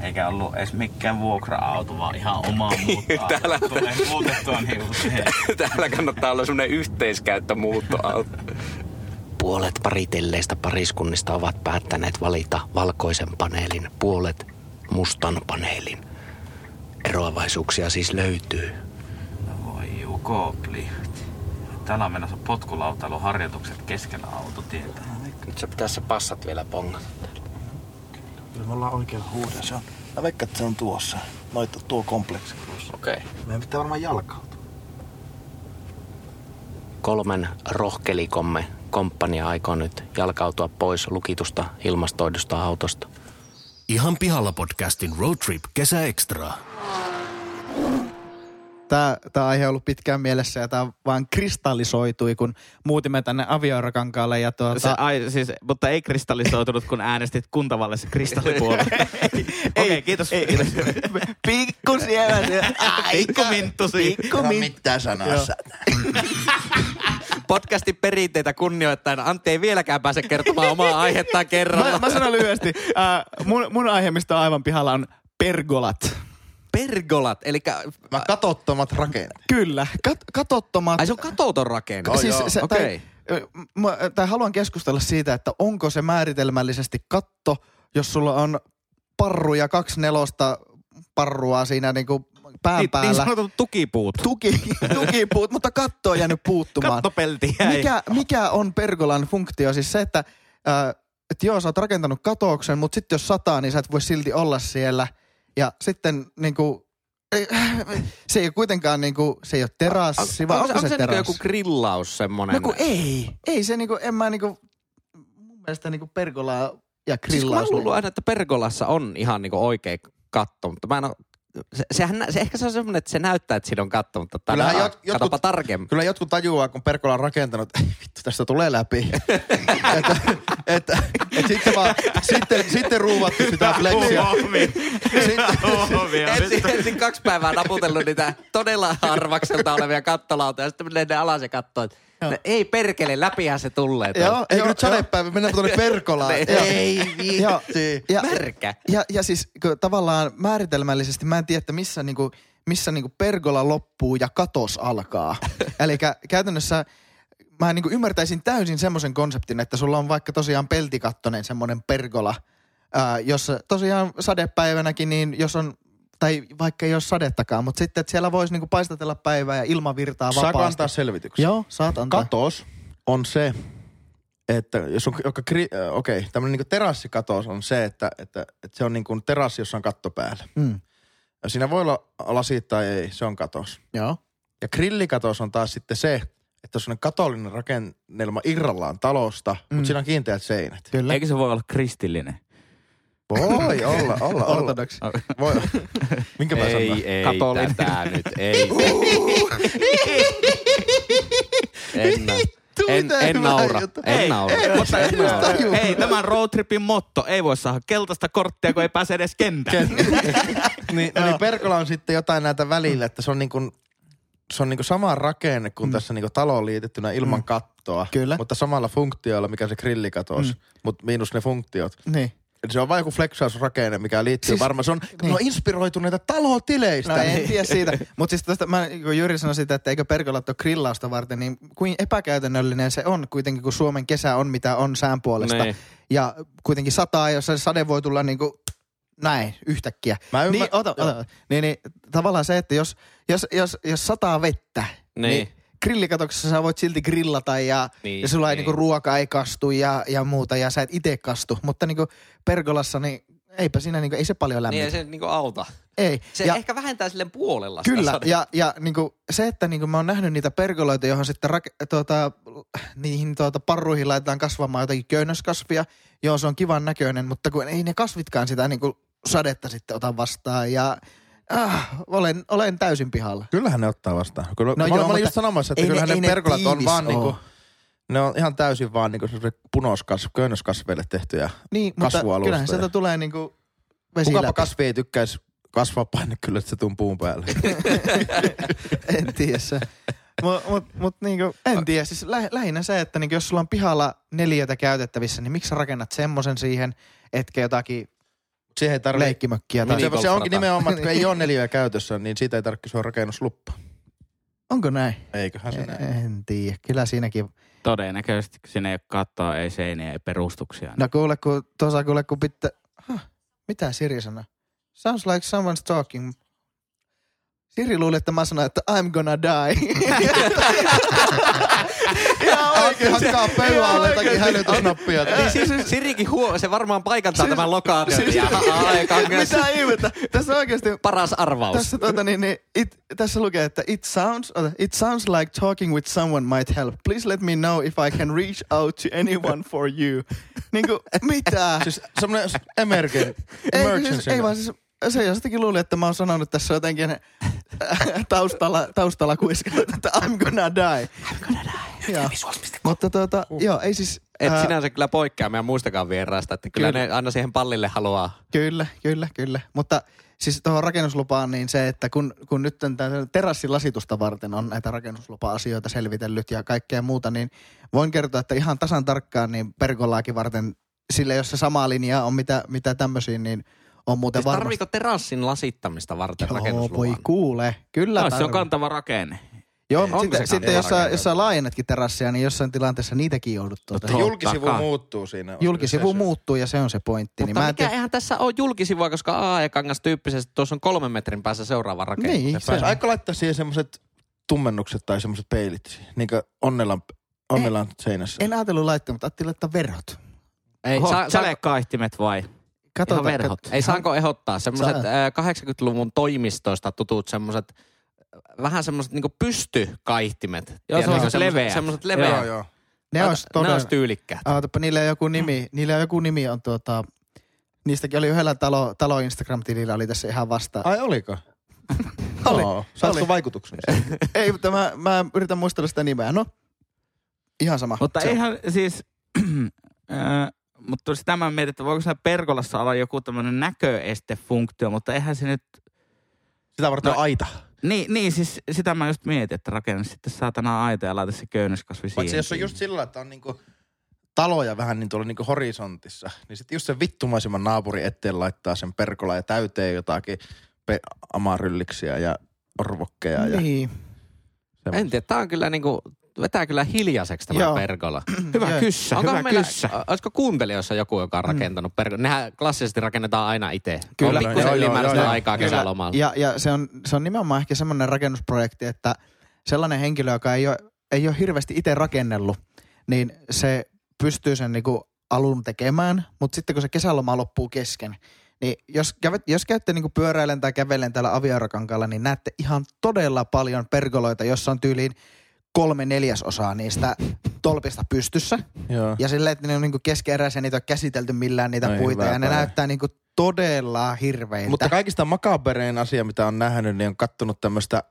Eikä ollut edes mikään vuokra-auto, vaan ihan oma muuttoauto. Täällä- Tulee muutettua niin usein. (laughs) Täällä kannattaa olla semmonen yhteiskäyttömuuttoauto. Puolet paritelleista pariskunnista ovat päättäneet valita valkoisen paneelin, puolet mustan paneelin. Eroavaisuuksia siis löytyy. Voi jukopli. Täällä on menossa potkulautailuharjoitukset keskellä autotietä. Nyt se pitäisi se passat vielä pongata. Kyllä me ollaan. Se on. Mä veikkaan, että se on tuossa. Noita tuo kompleksi tuossa. Okei. Okay. Meidän pitää varmaan jalkautua. Kolmen rohkelikomme komppania aikoo nyt jalkautua pois lukitusta ilmastoidusta autosta. Ihan pihalla podcastin Road Trip kesäekstraa. Tämä, tämä aihe on ollut pitkään mielessä ja tämä vaan kristallisoitui, kun muutimme tänne avioerokankaalle ja tuota... Se, ai, siis, mutta ei kristallisoitunut, kun äänestit kuntavallessa kristallipuolella. (laughs) Okei, okay, kiitos. Ei, kiitos. pikku siellä. se- Pikku minttusi. Pikku Joo. sä. (laughs) Podcastin perinteitä kunnioittain Antti ei vieläkään pääse kertomaan omaa aihettaan kerralla. Mä, mä sanon lyhyesti. Uh, mun, mun aihe, mistä on aivan pihalla, on pergolat. Pergolat, eli Mä katottomat rakennet. Kyllä, kat, katottomat. ai se on katoton rakenne. Oh, siis se, Okei. tai, mä, tai haluan keskustella siitä, että onko se määritelmällisesti katto, jos sulla on parru ja kaksi nelosta parrua siinä niinku pään Niin, niin päällä. sanotut tukipuut. Tuki, (laughs) tukipuut, mutta katto on jäänyt puuttumaan. Kattopelti jäi. Mikä, mikä on pergolan funktio? Siis se, että, ää, että joo, sä oot rakentanut katouksen, mutta sitten jos sataa, niin sä et voi silti olla siellä. Ja sitten niinku, ei, (laughs) se ei ole kuitenkaan niinku, se ei ole terassi, vai onko, onko, onko se, se niinku terassi? joku grillaus semmonen? No kun ei, ei se niinku, en mä niinku, mun mielestä niinku pergolaa ja Siis kun mä grillaus. oon luullut aina, että pergolassa on ihan niinku oikea katto, mutta mä en oo, se, sehän, se, ehkä se on semmoinen, että se näyttää, että siinä on katto, mutta tänään, jot- jotkut- tarkemmin. Kyllä jotkut tajuaa, kun Perkola on rakentanut, että vittu, tästä tulee läpi. (laughs) että, että, että, sitten, vaan, sitten, sitten ruuvattu sitä flexia. Ensin, ensin kaksi päivää naputellut niitä todella harvakselta olevia kattolautoja, ja sitten menee ne alas ja katsoo, että no, ei perkele, läpihän se tulee. Joo, Eikö joo, nyt sadepäivä, mennään tuonne (laughs) Perkolaan. Ei Joo. viitti. Ja, Märkä. ja, ja siis kun tavallaan määritelmällisesti mä en tiedä, että missä, niinku, missä niinku pergola loppuu ja katos alkaa. (laughs) Eli käytännössä mä niinku ymmärtäisin täysin semmoisen konseptin, että sulla on vaikka tosiaan peltikattonen semmoinen pergola, ää, jossa tosiaan sadepäivänäkin, niin jos on tai vaikka ei ole sadettakaan, mutta sitten, että siellä voisi niinku paistatella päivää ja ilma virtaa Saanko vapaasti. antaa selvityksen? Joo, saat antaa. Katos on se, että jos on, joka, äh, okei, okay, tämmöinen niin terassikatos on se, että, että, että se on niin kuin terassi, jossa on katto päällä. Mm. Ja siinä voi olla lasit tai ei, se on katos. Joo. Ja grillikatos on taas sitten se, että jos on katolinen rakennelma irrallaan talosta, mm. mutta siinä on kiinteät seinät. Kyllä. Eikö se voi olla kristillinen? Voi olla, olla, olla. Voi. Minkä mä sanon? ei Katolinen. tätä nyt, ei. en, en, mitä en hyvä naura, en naura. Mutta En naura. Hei, tämän roadtripin motto. Ei voi saada keltaista korttia, kun ei pääse edes kentälle. (laughs) niin, no niin Perkola on sitten jotain näitä välillä, että se on niin kuin, se on niin kuin sama rakenne kuin mm. tässä niin kuin taloon liitettynä ilman mm. kattoa. Kyllä. Mutta samalla funktioilla, mikä se grillikatos, mm. mutta miinus ne funktiot. Niin. Se on vain joku flexausrakenne, mikä liittyy Siis- varmaan. Se on, niin. niin. ne on inspiroituneita talotileistä. No en tiedä siitä. (laughs) Mutta siis tuosta, mä, kun Jyri sanoi sitä, että eikö pergolat ole grillausta varten, niin kuin epäkäytännöllinen se on kuitenkin, kun Suomen kesä on mitä on sään puolesta. Niin. Ja kuitenkin sataa, jos se sade voi tulla niin kuin näin yhtäkkiä. Mä ymmär- niin, ota, ota. Niin, niin, tavallaan se, että jos, jos, jos, jos sataa vettä, Niin. niin, niin grillikatoksessa sä voit silti grillata ja, Niin, niin, ja sulla ei niin. niinku ruoka ei kastu ja, ja muuta ja sä et itse kastu. Mutta niinku pergolassa niin eipä siinä niinku, ei se paljon lämmitä. Niin ei se niinku auta. ei. Se ja, ehkä vähentää silleen puolella sitä Kyllä, sadetta. ja, ja niinku, se, että niinku mä oon nähnyt niitä pergoloita, johon sitten rak- tuota, niihin tuota, parruihin laitetaan kasvamaan jotakin köynnöskasvia. Joo, se on kivan näköinen, mutta kun ei ne kasvitkaan sitä niinku sadetta sitten ota vastaan. Ja ah, olen, olen täysin pihalla. Kyllähän ne ottaa vastaan. Kyllä, No mä, joo, mä olin mutta just sanomassa, että ne- kyllähän ne, ne pergolat on vaan niinku, ne on ihan täysin vaan niinku semmoisille punoskas, köynnöskasveille tehtyjä. Niin, mutta Kasvualustoja. kyllähän sieltä tulee niinku vesi Kukapa läpi. kasvi ei tykkäisi kasvaa paine kyllä, että se tuun puun päälle. (laughs) en tiedä se. Mut, mut, mut niinku, en tiedä. Siis lä- lähinnä se, että niinku, jos sulla on pihalla neljötä käytettävissä, niin miksi sä rakennat semmoisen siihen, etkä jotakin Siihen ei tarvitse leikkimökkiä tai... se, se Minigolfrata. onkin nimenomaan, että kun ei (laughs) ole neliöä käytössä, niin siitä ei tarvitse kysyä rakennusluppa. Onko näin? Eiköhän se näin. En tiedä. Kyllä siinäkin. Todennäköisesti, kun siinä ei ole kattoa, ei seiniä, ei perustuksia. niin No kuule, kun tuossa kuule, kun pitää... Huh, mitä Siri sanoi? Sounds like someone's talking. Siri luuli, että mä sanoin, että I'm gonna die. (laughs) (laughs) Antti hakkaa pöydälle jotakin hälytysnappia. Niin siis Sirikin huo, se varmaan paikantaa tämän lokaation ja (laughs) on myös Mitä ihmettä? Tässä oikeasti paras arvaus. Tässä, tuota, niin, niin, it, tässä lukee, että it sounds, it sounds like talking with someone might help. Please let me know if I can reach out to anyone for you. (laughs) niin kuin, mitä? Siis semmoinen ei, siis, emergency. ei vaan siis, se jostakin luuli, että mä oon sanonut tässä jotenkin (laughs) taustalla, taustalla kuiskellut, että I'm gonna die. I'm gonna die. Joo. Mutta tuota, joo, ei siis... Et ää, sinänsä kyllä poikkea meidän muistakaan vieraasta, että kyllä, Kyllä. ne aina siihen pallille haluaa. Kyllä, kyllä, kyllä. Mutta siis tuohon rakennuslupaan niin se, että kun, kun nyt terassilasitusta varten on näitä rakennuslupa-asioita selvitellyt ja kaikkea muuta, niin voin kertoa, että ihan tasan tarkkaan niin pergolaakin varten, sille jos se sama linja on mitä, mitä tämmöisiin, niin on muuten Siis varmasti. terassin lasittamista varten Joo, voi kuule. Kyllä No, se on kantava rakenne. Joo, Onko sitten, se sitten jos, sä, jos sä laajennatkin terassia, niin jossain tilanteessa niitäkin joudut tuota. Totta. Julkisivu kai. muuttuu siinä. Julkisivu Se- muuttuu ja se on se pointti. Mutta niin en mikä tiedä- eihän tässä ole julkisivua, koska AE-kangas tyyppisesti tuossa on kolmen metrin päässä seuraava rakennus. Niin, Se se, Aika laittaa siihen semmoiset tummennukset tai semmoiset peilit. Niin kuin Onnelan, Onnelan seinässä. en ajatellut laittaa, mutta ajattelin laittaa verhot. Ei, Oho, saa, saa, sälekaihtimet vai? Katsotaan, Ihan verhot. ei saanko ehdottaa semmoiset Saa. 80-luvun toimistoista tutut semmoiset vähän semmoiset niinku pystykaihtimet. Joo, Tiedätkö, semmoset semmoset- leveät. Semmoset Joo, leveät. joo. Ne olisi ne todella... olisi tyylikkäät. Aatapa, niillä on joku nimi. Niillä on joku nimi on tuota... Niistäkin oli yhdellä talo, talo Instagram-tilillä oli tässä ihan vastaan. Ai oliko? (laughs) Oli. Saatko Oli. vaikutuksen? (laughs) Ei, mutta mä, mä yritän muistella sitä nimeä. No, ihan sama. Mutta Se on. eihän siis, (clears throat) äh, mutta sitä mä mietin, että voiko siinä perkolassa olla joku tämmöinen näköestefunktio, mutta eihän se nyt, Sitä varten No, on aita. Niin, niin siis sitä mä just mietin, että rakenna sitten saatana aita ja laita se köynnöskasvi siihen. Paitsi jos on just sillä että on niinku taloja vähän niin tuolla niinku horisontissa, niin sitten just sen vittumaisemman naapuri eteen laittaa sen perkola ja täyteen jotakin pe- amarylliksiä ja orvokkeja. Ja Niin. En tiedä, tää on kyllä niinku, vetää kyllä hiljaiseksi tämä Joo. pergola. (clears throat) Hyvä Joo. kyssä, Onko hyvä meillä, kyssä. olisiko kuuntelijoissa joku, joka on rakentanut pergola? Nehän klassisesti rakennetaan aina itse. Kyllä. On pikkusen ylimääräistä aikaa Kyllä. kesälomalla. Ja, ja se, on, se on nimenomaan ehkä semmoinen rakennusprojekti, että sellainen henkilö, joka ei ole, ei ole hirveästi itse rakennellut, niin se pystyy sen niinku alun tekemään, mutta sitten kun se kesäloma loppuu kesken, niin jos, kävet, jos käytte niinku pyöräilen tai kävellen täällä aviarokankaalla, niin näette ihan todella paljon pergoloita, jossa on tyyliin kolme neljäsosaa niistä tolpista pystyssä. Joo. Ja silleen, että ne on niinku keskeeräisiä, niitä ole käsitelty millään niitä Ei, puita. Ja ne päivä. näyttää niinku todella hirveiltä. Mutta kaikista makaberein asia, mitä on nähnyt, niin on kattonut tämmöistä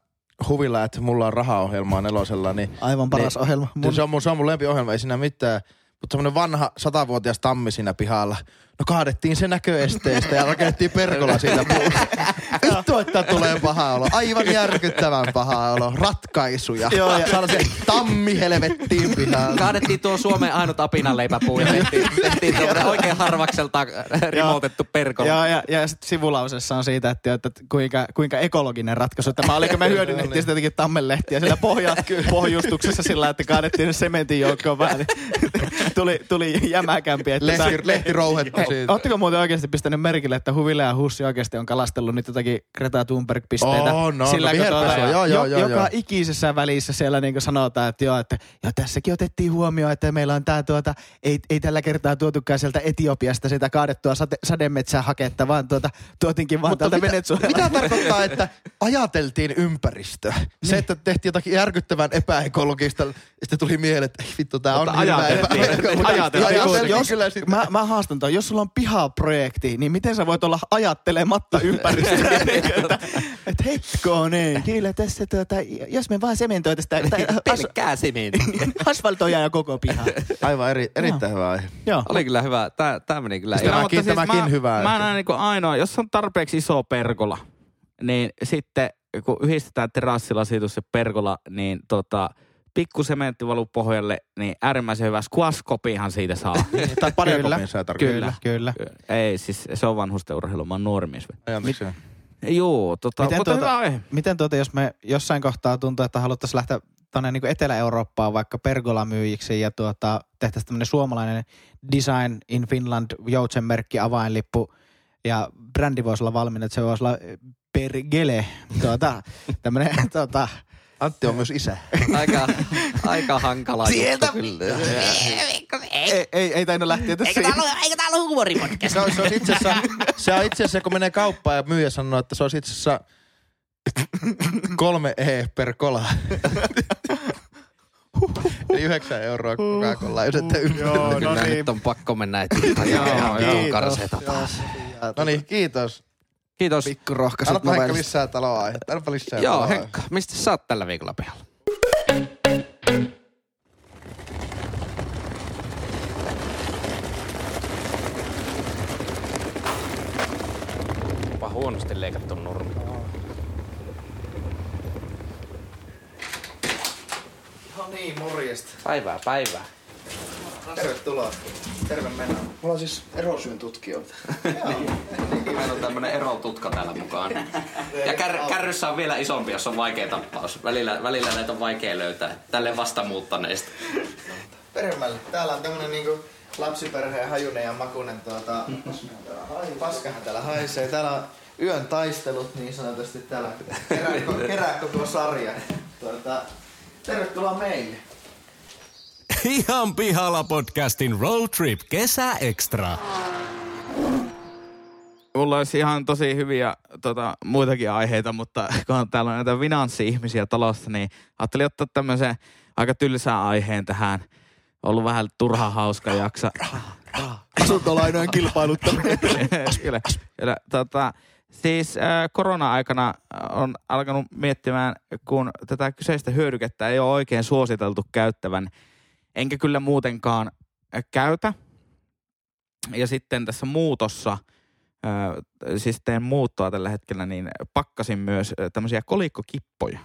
huvilla, että mulla on rahaohjelmaa nelosella, niin Aivan paras Niin. ohjelma. Mun... Se, on mun, se on mun lempiohjelma, ei siinä mitään. Mutta semmonen vanha satavuotias tammi siinä pihalla. No kaadettiin se näköesteestä ja rakennettiin perkola siitä puusta. (laughs) Vittu, että tulee paha olo. Aivan järkyttävän paha olo. Ratkaisuja. Joo, ja- se tammi helvettiin pihaan. Kaadettiin tuo Suomen ainut apinanleipäpuu ja tehtiin, tehtiin oikein harvakselta rimoutettu perkola. Joo, ja, ja sitten sivulausessa on siitä, että, että kuinka, kuinka ekologinen ratkaisu tämä oli, kun me hyödynnettiin sitä jotenkin tammenlehtiä siellä pohja, pohjustuksessa sillä, että kaadettiin ne sementin joukkoon vähän. niin tuli, tuli jämäkämpi. Että Lehti, lehti rouhettu siitä. Ootteko muuten oikeasti pistänyt merkille, että Huvile ja Hussi oikeasti on kalastellut nyt jotakin Greta Thunberg-pisteitä? On, on, sillä, no kun viherpesua, joo, joo, joo, joka joo. ikisessä välissä siellä niin sanotaan, että joo, että joo, tässäkin otettiin huomioon, että meillä on tämä tuota, ei, ei tällä kertaa tuotukaan sieltä Etiopiasta sitä kaadettua sade, sademetsäähaketta, vaan tuota, tuotinkin vaan täältä mitä, Venezuelasta. mitä tarkoittaa, että ajateltiin ympäristöä? Se, että tehtiin jotakin järkyttävän epäekologista, sitten tuli mieleen, että ei vittu, tää on Mutta ajateltiin. Ajateltiin. Ajateltiin jos, mä, mä haastan toi, jos sulla on pihaprojekti, niin miten sä voit olla ajattelematta ympäristöä? (laughs) Niin, että, et hetkonen, kyllä tässä tuota, jos me vaan sementoitaisiin tai, Pelkkää sementtiä. (laughs) asfaltoja ja koko piha. Aivan eri, erittäin hyvä aihe. Joo. Oli kyllä hyvä. Tää, tää meni kyllä. Sitä ihan- mä- Tämäkin- tämäkin mä, hyvä, Mä että- näen niin ainoa, jos on tarpeeksi iso pergola, niin sitten kun yhdistetään terassilasitus ja pergola, niin tota, pikku sementti valuu pohjalle, niin äärimmäisen hyvä squash-kopihan siitä saa. (laughs) Tai pari Kyllä. tarkoittaa. Kyllä, kyllä. Ei, siis se on vanhusten urheilu, mä oon nuori mies. vielä. Ajatuksia. Joo, tota, Miten mutta tuota- hyvä aihe. Miten tuota, jos me jossain kohtaa tuntuu, että haluttaisiin lähteä tuonne niin Etelä-Eurooppaan vaikka pergolamyyjiksi ja tuota, tehtäisiin tämmöinen suomalainen Design in Finland joutsenmerkki avainlippu ja brändi voisi olla valmiina, että se voisi olla Pergele, tuota, (laughs) tämmöinen tuota, Antti on myös isä. aika, aika hankala Sieltä- juttu kyllä. ei, ei, ei tainnut lähteä tässä. eikö tää ole huumoripodcast? Se on, se on itse asiassa, se on itse asiassa, kun menee kauppaan ja myyjä sanoo, että se on itse asiassa kolme E per kola. Eli yhdeksän euroa Coca-Cola, jos ette ymmärrä. Joo, no Kyllä niin. nyt on pakko mennä eteenpäin. Joo, Kiitos. karseeta taas. No niin, kiitos. Kiitos. Pikku rohkaiset Annapa Henkka lisää taloaihetta. Annapa lisää Joo. Henkka, mistä sä oot tällä viikolla pihalla? Onpa huonosti leikattu nurmi. No niin, morjesta. Päivää, päivää. Tervetuloa. Terve mennä. Mulla on siis erosyyn tutkijoita. Meillä on tämmönen erotutka täällä mukaan. Ja kär, kärryssä on vielä isompi, jos on vaikea tappaus. Välillä, välillä näitä on vaikea löytää. Tälle vastamuuttaneista. Permälle. Täällä on tämmönen niinku lapsiperheen hajunen ja makunen tuota... Paskahan täällä haisee. Täällä on yön taistelut niin sanotusti täällä. Kerää, (laughs) kerää koko sarja. Tuota, tervetuloa meille. Ihan pihalla podcastin Road Trip Kesä Extra. Mulla olisi ihan tosi hyviä tota, muitakin aiheita, mutta kun täällä on näitä finanssi-ihmisiä talossa, niin ajattelin ottaa tämmöisen aika tylsän aiheen tähän. Ollut vähän turha hauska jaksa. Asuntolainojen kilpailuttaminen. (laughs) kyllä, kyllä. Tota, siis äh, korona-aikana on alkanut miettimään, kun tätä kyseistä hyödykettä ei ole oikein suositeltu käyttävän, enkä kyllä muutenkaan äh, käytä. Ja sitten tässä muutossa, äh, siis teen muuttoa tällä hetkellä, niin pakkasin myös äh, tämmöisiä kolikkokippoja.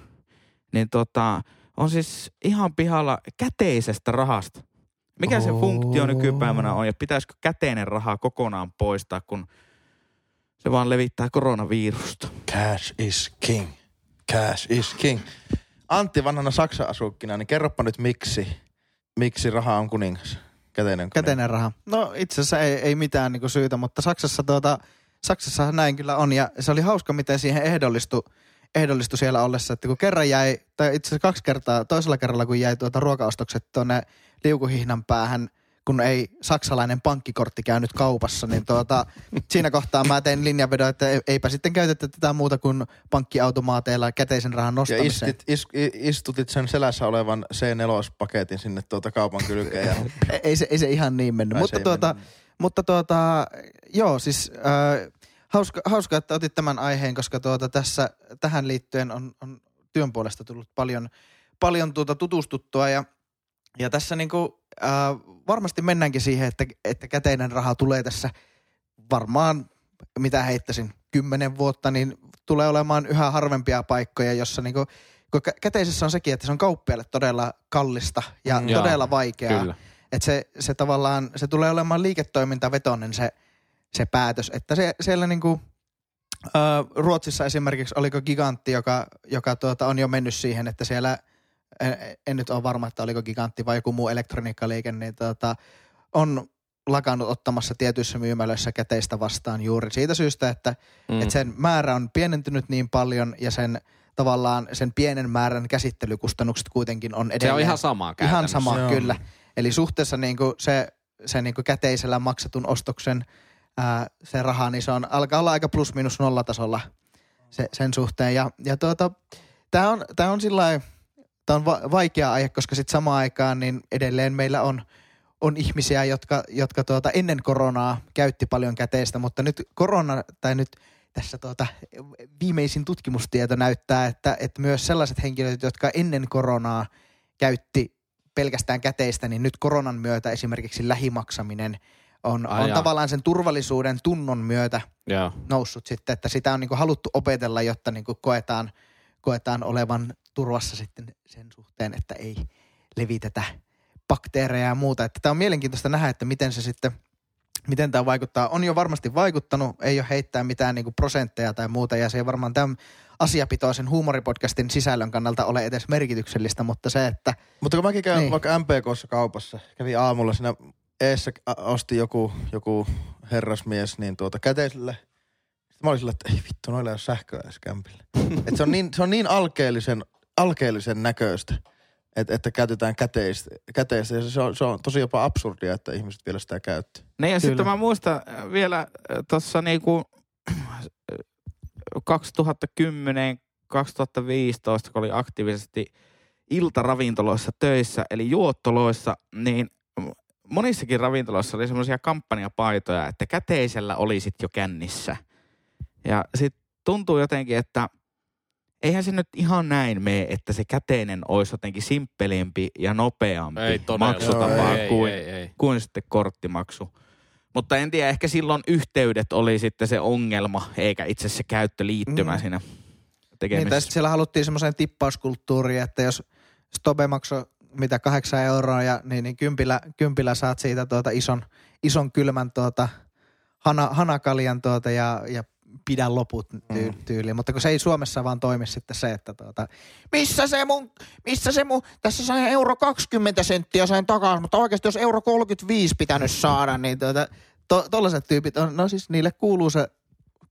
Niin tota, on siis ihan pihalla käteisestä rahasta. Mikä se funktio nykypäivänä on ja pitäisikö käteinen raha kokonaan poistaa, kun se vaan levittää koronavirusta? Cash is king. Cash is king. Antti vanhana Saksan asukkina, niin kerropa nyt miksi, miksi raha on kuningas. Käteinen kuningas. Käteinen raha. No itse asiassa ei, ei mitään niinku syytä, mutta Saksassa tuota, Saksassahan näin kyllä on. Ja se oli hauska, miten siihen ehdollistui, ehdollistui siellä ollessa, että kun kerran jäi, tai itse asiassa kaksi kertaa, toisella kerralla kun jäi tuota ruokaostokset tuonne liukuhihnan päähän, kun ei saksalainen pankkikortti käynyt kaupassa, niin tuota, (laughs) siinä kohtaa mä tein linjanvedon, että eipä sitten käytetä tätä muuta kuin pankkiautomaateilla käteisen rahan Ja nostamiseen. istit, is, istutit sen selässä olevan C4-paketin sinne tuota kaupan kylkeen. Ja (laughs) Ei- se, ei se ihan niin mennyt. Mutta, se ei tuota, mennyt. mutta tuota, joo, siis äh, hauska, hauska, että otit tämän aiheen, koska tuota, tässä, tähän liittyen on, on työn puolesta tullut paljon, paljon tuota tutustuttua ja, ja tässä niinku, äh, varmasti mennäänkin siihen, että, että käteinen raha tulee tässä varmaan mitä heittäisin, kymmenen vuotta, niin tulee olemaan yhä harvempia paikkoja, jossa niinku, kun kä- käteisessä on sekin, että se on kauppiaille todella kallista ja Mm, joo, todella vaikeaa. Kyllä. Että se, se tavallaan, se tulee olemaan liiketoimintavetoinen se, se päätös, että se, siellä niinku, ö, Ruotsissa esimerkiksi oliko gigantti, joka, joka tuota, on jo mennyt siihen, että siellä, en, en nyt ole varma, että oliko gigantti vai joku muu elektroniikkaliike, niin tuota, on lakannut ottamassa tietyissä myymälöissä käteistä vastaan juuri siitä syystä, että Mm. että sen määrä on pienentynyt niin paljon ja sen tavallaan sen pienen määrän käsittelykustannukset kuitenkin on edelleen. Se on ihan sama Ihan käytännössä. sama, Joo. kyllä. Eli suhteessa niin kuin se, se niin kuin käteisellä maksetun ostoksen ää, se raha, niin se on, alkaa olla aika plus minus nolla tasolla se, sen suhteen. Ja, ja tuota, tämä on, tää on sillä tämä on va- vaikea aihe, koska sitten samaan aikaan niin edelleen meillä on, on ihmisiä, jotka, jotka tuota, ennen koronaa käytti paljon käteistä, mutta nyt korona, tai nyt tässä tuota, viimeisin tutkimustieto näyttää, että, että myös sellaiset henkilöt, jotka ennen koronaa käytti pelkästään käteistä, niin nyt koronan myötä esimerkiksi lähimaksaminen on, Ai on jaa. tavallaan sen turvallisuuden tunnon myötä Joo. noussut sitten, että sitä on niin kuin haluttu opetella, jotta niin kuin koetaan, koetaan olevan turvassa sitten sen suhteen, että ei levitetä bakteereja ja muuta. Että tämä on mielenkiintoista nähdä, että miten se sitten, miten tämä vaikuttaa. On jo varmasti vaikuttanut, ei ole heittää mitään niin kuin prosentteja tai muuta, ja se ei varmaan tämän asiapitoisen huumoripodcastin sisällön kannalta ole edes merkityksellistä, mutta se, että Mutta kun mäkin käyn. Niin. vaikka MPKssa kaupassa, kävin aamulla siinä eessä osti joku, joku herrasmies niin tuota käteiselle. Sitten mä olin sillä, että ei vittu, noilla ei ole sähköä edes kämpillä. Et se on niin, se on niin alkeellisen, alkeellisen näköistä, että, että käytetään käteistä. käteistä. Ja se on, se on tosi jopa absurdia, että ihmiset vielä sitä käyttää. Niin ja sitten mä muistan äh, vielä tuossa niinku 2010 2015, kun oli aktiivisesti iltaravintoloissa töissä, eli juottoloissa, niin monissakin ravintoloissa oli semmoisia kampanjapaitoja, että käteisellä olisit jo kännissä. Ja sitten tuntuu jotenkin, että eihän se nyt ihan näin mene, että se käteinen olisi jotenkin simppelimpi ja nopeampi Ei todella. maksutapa ei, kuin, ei, ei. kuin sitten korttimaksu. Mutta en tiedä, ehkä silloin yhteydet oli sitten se ongelma, eikä itse se käyttöliittymä Mm. siinä niin, tekemisessä. tästä siellä haluttiin semmoiseen tippauskulttuuriin, että jos Stobe maksoi mitä kahdeksan euroa, ja, niin, niin kympillä, kympillä saat siitä tuota ison, ison kylmän tuota, hana, hanakaljan tuota ja, ja pidä loput tyy, tyyliin. Mutta kun se ei Suomessa vaan toimi sitten se, että tuota, missä se mun, missä se mun, tässä sain euro 20 senttiä sain takaisin, mutta oikeasti jos euro 35 pitänyt saada, niin tuota, to, tollaiset tyypit on, no siis niille kuuluu se,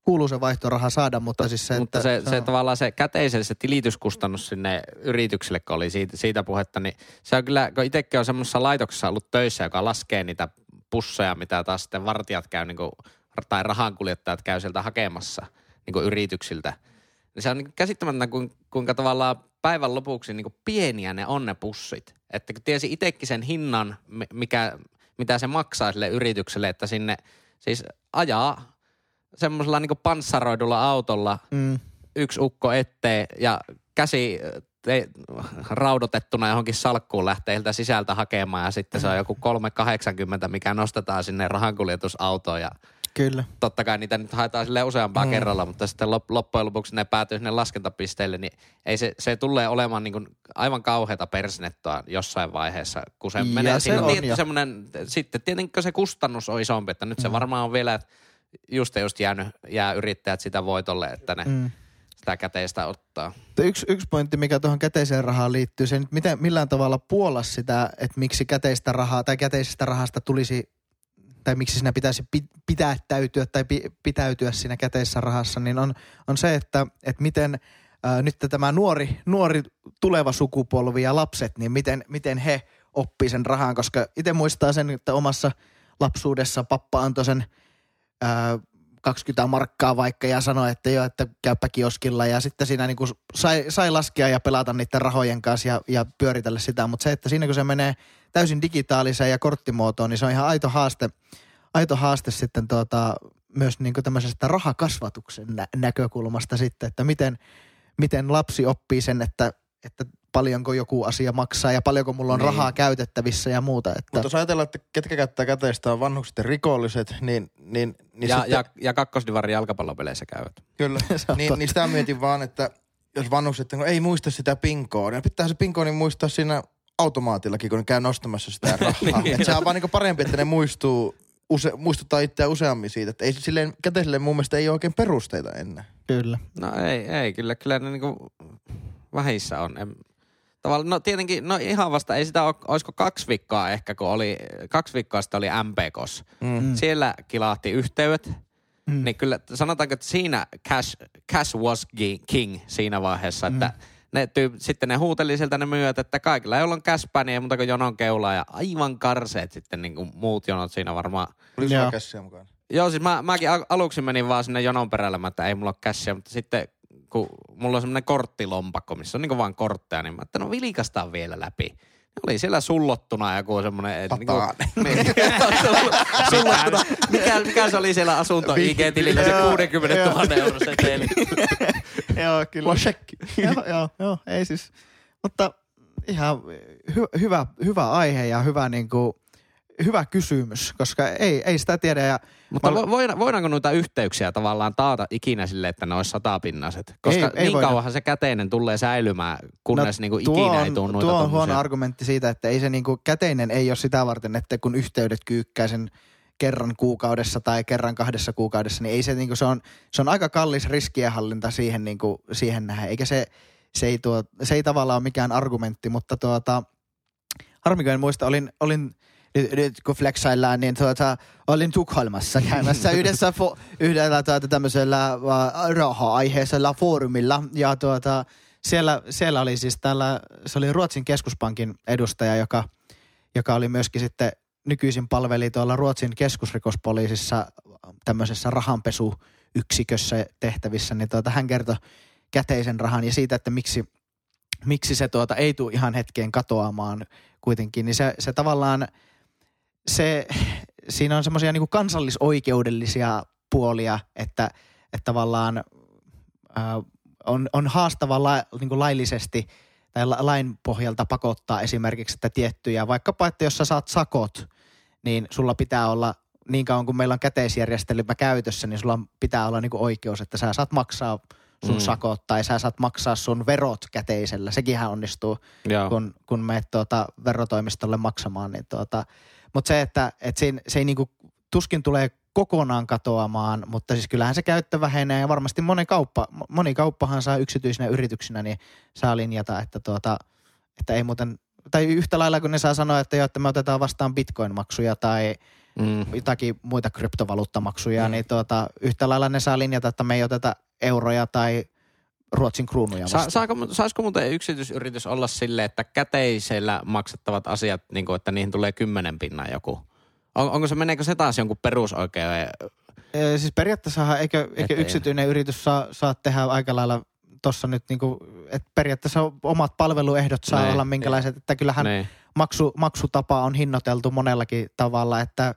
kuuluu se vaihtoraha saada, mutta siis se, Mutta että, se, se on- tavallaan se käteiselle se tilityskustannus sinne yritykselle, kun oli siitä, siitä puhetta, niin se on kyllä, kun itsekin on semmoisessa laitoksessa ollut töissä, joka laskee niitä pusseja, mitä taas sitten vartijat käy, niin kuin, tai rahankuljettajat käy sieltä hakemassa niin kuin yrityksiltä. Niin se on niin käsittämätöntä, kuinka, kuinka tavallaan päivän lopuksi niin kuin pieniä ne on ne pussit. Että kun tiesi itsekin sen hinnan, mi- mikä, mitä se maksaa sille yritykselle, että sinne siis ajaa semmoisella niin panssaroidulla autolla Mm. yksi ukko ettei ja käsi te, raudotettuna johonkin salkkuun lähtee iltä sisältä hakemaan ja sitten se on joku 380, mikä nostetaan sinne rahankuljetusautoon ja Kyllä. totta kai niitä nyt haetaan sille useampaa mm. kerralla, mutta sitten lop, loppujen lopuksi ne päätyy sinne laskentapisteelle, niin ei se, se tulee olemaan niin kuin aivan kauheata persnettoa jossain vaiheessa, kun se Ja menee. se Siinä on jo. semmoinen, sitten tietenkin se kustannus on isompi, että nyt se varmaan on vielä, että just ja just jäänyt, jää yrittäjät sitä voitolle, että ne Mm. sitä käteistä ottaa. Yksi, yksi pointti, mikä tuohon käteiseen rahaan liittyy, se nyt miten, millään tavalla puolas sitä, että miksi käteistä rahaa tai käteisestä rahasta tulisi, tai miksi siinä pitäisi pi- pitäytyä tai pi- pitäytyä siinä käteisessä rahassa, niin on, on se, että, että miten ää, nyt tämä nuori, nuori tuleva sukupolvi ja lapset, niin miten, miten he oppii sen rahan, koska itse muistaa sen, että omassa lapsuudessa pappa antoi sen ää, 20 markkaa vaikka ja sanoi, että joo, että käypä kioskilla. Ja sitten siinä niin kuin sai, sai laskea ja pelata niiden rahojen kanssa ja, ja pyöritellä sitä, mutta se, että siinä kun se menee täysin digitaaliseen ja korttimuotoon, niin se on ihan aito haaste, aito haaste sitten tuota, myös niin kuin tämmöisestä rahakasvatuksen nä- näkökulmasta sitten, että miten, miten lapsi oppii sen, että, että paljonko joku asia maksaa ja paljonko mulla on Niin. rahaa käytettävissä ja muuta. Että, Mutta jos ajatellaan, että ketkä käyttää käteistä on vanhukset ja rikolliset, niin, niin, niin ja, sitten, ja, ja kakkosdivarin jalkapallopeleissä käyvät. kyllä, (laughs) niin, niin sitä mietin vaan, että jos vanhukset no, ei muista sitä pinkoa, niin pitää se pinko niin muistaa siinä automaatillakin, kun ne käy nostamassa sitä (laughs) rahaa. Niin. Et se on vaan niin parempi, että ne muistuu, use, muistuttaa itseä useammin siitä. Että ei silleen, käteiselle mun mielestä ei ole oikein perusteita ennen. Kyllä. No ei, ei kyllä, kyllä ne niinku vähissä on. En, tavallaan, no tietenkin, no ihan vasta, ei sitä ole, olisiko kaksi viikkoa ehkä, kun oli, kaksi viikkoa sitten oli MPKs. Mm. Siellä kilahti yhteydet, Mm. niin kyllä sanotaanko, että siinä cash, cash was king siinä vaiheessa, että ne tyyp, sitten ne huuteli sieltä ne myyjät, että kaikilla, joilla on cashpää, niin ei muuta kuin jonon keulaa ja aivan karseet sitten niin kuin muut jonot siinä varmaan. Oli sulla käsiä mukana. Joo, siis mä, mäkin al- aluksi menin vaan sinne jonon perälle, mä, että ei mulla ole cashia, mutta sitten kun mulla on semmoinen korttilompakko, missä on niin vaan kortteja, niin mä että no vilikastaan vielä läpi. Ne oli siellä sullottuna joku semmoinen... et Niinku, (laughs) niin, (laughs) sullottuna. Mikä, mikä se oli siellä asunto IG-tilillä, se 60 000 euro seteli. (laughs) joo, kyllä. Joo, joo, joo, ei siis. Mutta ihan hy- hyvä, hyvä aihe ja hyvä, niin kuin, hyvä kysymys, koska ei, ei sitä tiedä. Ja Mutta Mä- vo- voida- voidaanko noita yhteyksiä tavallaan taata ikinä sille, että ne olisi satapinnaiset? Koska Ei- ei niin voida. kauanhan se käteinen tulee säilymään, kunnes no, niinku ikinä on, ei tule noita Tuo on tommosia. huono argumentti siitä, että ei se niinku, käteinen ei ole sitä varten, että kun yhteydet kyykkää sen kerran kuukaudessa tai kerran kahdessa kuukaudessa, niin ei se, niinku, se, on, se on aika kallis riskienhallinta siihen, niinku, siihen nähden. Eikä se, se, ei tuo, se ei tavallaan ole mikään argumentti, mutta tuota, harmi kun en muista, olin, olin nyt, nyt kun flexaillaan, niin tuota, olin Tukholmassa käymässä (laughs) yhdessä fo, yhdellä tuota, tämmöisellä äh, raha-aiheisella foorumilla. Ja tuota, siellä, siellä oli siis tällä, se oli Ruotsin keskuspankin edustaja, joka, joka oli myöskin sitten nykyisin palveli tuolla Ruotsin keskusrikospoliisissa tämmöisessä rahanpesuyksikössä tehtävissä, niin tuota, hän kertoi käteisen rahan ja siitä, että miksi, miksi se tuota, ei tule ihan hetkeen katoamaan kuitenkin, niin se, se tavallaan, se, siinä on semmoisia niin kansallisoikeudellisia puolia, että, että tavallaan ää, on, on haastava la, niin kuin laillisesti tai la, lain pohjalta pakottaa esimerkiksi, että tiettyjä, vaikkapa että jos sä saat sakot, niin sulla pitää olla niin kauan kuin meillä on käteisjärjestelmä käytössä, niin sulla pitää olla niin kuin oikeus, että sä saat maksaa sun Mm. sakot tai sä saat maksaa sun verot käteisellä. Sekinhän onnistuu Joo. kun, kun menet tuota verotoimistolle maksamaan. Niin tuota, mutta se, että et siinä, se ei niinku, tuskin tulee kokonaan katoamaan, mutta siis kyllähän se käyttö vähenee ja varmasti moni, kauppa, moni kauppahan saa yksityisinä yrityksinä, niin saa linjata, että, tuota, että ei muuten, tai yhtä lailla kun ne saa sanoa, että, jo, että me otetaan vastaan bitcoin-maksuja tai Mm. jotakin muita kryptovaluuttamaksuja, mm. niin tuota, yhtä lailla ne saa linjata, että me ei oteta euroja tai Ruotsin kruunuja Sa- vastaan. saako, mu- saisiko muuten yksityisyritys olla silleen, että käteisellä maksettavat asiat, niin kuin, että niihin tulee kymmenen pinnan joku? On, onko se, meneekö se taas jonkun perusoikeuden? Ee, Siis periaatteessahan eikö, eikö yksityinen yritys saa, saa tehdä aika lailla tuossa nyt niinku, että periaatteessa omat palveluehdot saa Niin. olla minkälaiset, että kyllähän Niin. maksu, maksutapa on hinnoiteltu monellakin tavalla, että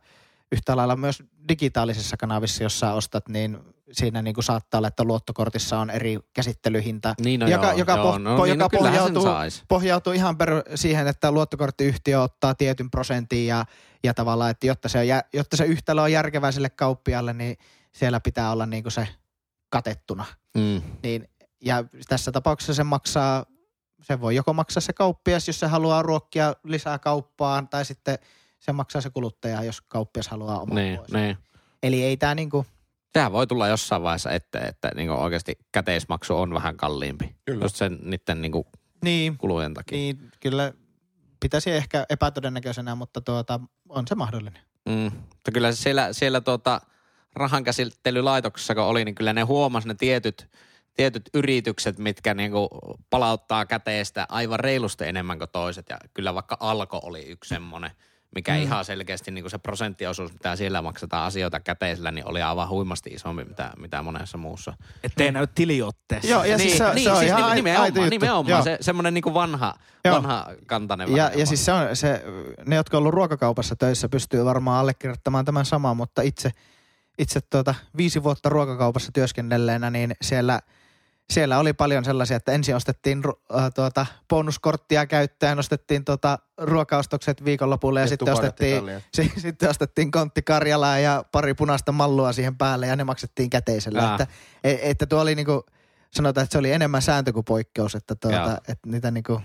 yhtä lailla myös digitaalisissa kanavissa, jos sä ostat, niin siinä niinku saattaa olla, että luottokortissa on eri käsittelyhinta, Niin, no joka, joo, joka, joo, poh, no, po, niin, joka no, sen pohjautuu, pohjautuu ihan peru siihen, että luottokorttiyhtiö ottaa tietyn prosentin ja, ja tavallaan, että jotta se, on, jotta se yhtälö on järkevää sille kauppialle, niin siellä pitää olla niinku se katettuna. Mm. Niin, ja tässä tapauksessa se maksaa, se voi joko maksaa se kauppias, jos se haluaa ruokkia lisää kauppaan, tai sitten se maksaa se kuluttaja, jos kauppias haluaa oman Niin, pois. niin. Eli ei tämä niinku, Sehän voi tulla jossain vaiheessa eteen, että niin oikeasti käteismaksu on vähän kalliimpi. Kyllä. Just sen niiden niin niin, kulujen takia. niin kyllä pitäisi ehkä epätodennäköisenä, mutta tuota, on se mahdollinen. Mm. Mutta kyllä siellä, siellä tuota, rahankäsittelylaitoksessa kun oli, niin kyllä ne huomasi ne tietyt, tietyt yritykset, mitkä niinku palauttaa käteistä aivan reilusti enemmän kuin toiset. Ja kyllä vaikka Alko oli yksi semmoinen, mikä mm. ihan selkeästi niinku se prosenttiosuus, mitä siellä maksetaan asioita käteisellä, niin oli aivan huimasti isompi, mitä, mitä monessa muussa. Ettei näy tiliotteessa. Joo, ja niin, siis se, niin, se on siis ihan nimenomaan, aito juttu. nimenomaan se, semmoinen niinku vanha, Joo. vanha kantainen. Ja, ja siis se on se, ne, jotka on ollut ruokakaupassa töissä, pystyy varmaan allekirjoittamaan tämän saman, mutta itse, itse tuota, viisi vuotta ruokakaupassa työskennelleenä, niin siellä, siellä oli paljon sellaisia, että ensin ostettiin äh, tuota, bonuskorttia käyttöön, ostettiin tuota, ruokaostokset viikonlopulle ja, Ja sitten ostettiin, (laughs) si- sitten ostettiin kontti Karjalaa ja pari punaista mallua siihen päälle ja ne maksettiin käteisellä. Että, e- että tuo oli niinku, sanotaan, että se oli enemmän sääntö kuin poikkeus, että, tuota, että niitä niinku,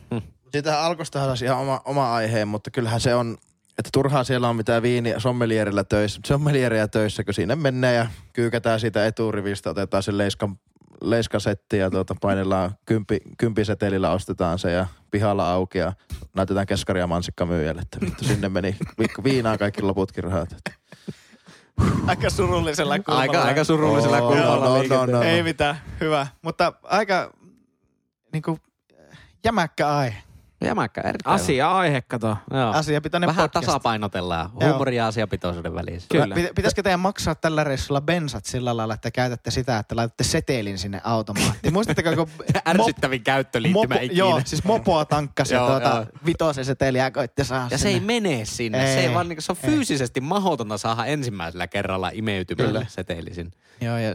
Siitä alkostahan olisi ihan oma, oma aiheen, mutta kyllähän se on, että turhaa siellä on mitään viiniä sommelierillä töissä. Sommelieriä töissä, kun sinne mennään ja kyykätään siitä eturivistä, otetaan se leiskan, leiskasetti ja tuota painellaan kympi, kympisetelillä ostetaan se ja pihalla auki ja näytetään keskaria mansikka myyjälle, että vittu sinne meni vi- viinaan kaikki loputkin rahat. aika surullisella kulmalla. Aika, aika surullisella Oo, kulmalla no, no, liikenteellä. no, no. Ei mitään, hyvä. Mutta aika niinku, jämäkkä aihe. Jämäkkä, erittäin Asia, aihe, kato. Joo. Asiapitoinen Vähän podcast. tasapainotellaan Joo. huumoria ja asiapitoisuuden välissä. Kyllä. Pitä- Pitäisikö teidän maksaa tällä reissulla bensat sillä lailla, että käytätte sitä, että laitatte setelin sinne automaattiin? Muistatteko, kun (laughs) Ärsyttävin käyttöliittymä mopo, ikinä. joo, siis mopoa tankkasi tuota, joo. vitosen seteliä koitti saada Ja se ei sinne. mene sinne. Se, ei Ei, vaan, niinku, se on ei. fyysisesti mahdotonta saada ensimmäisellä kerralla imeytymällä setelisin. Joo, ja,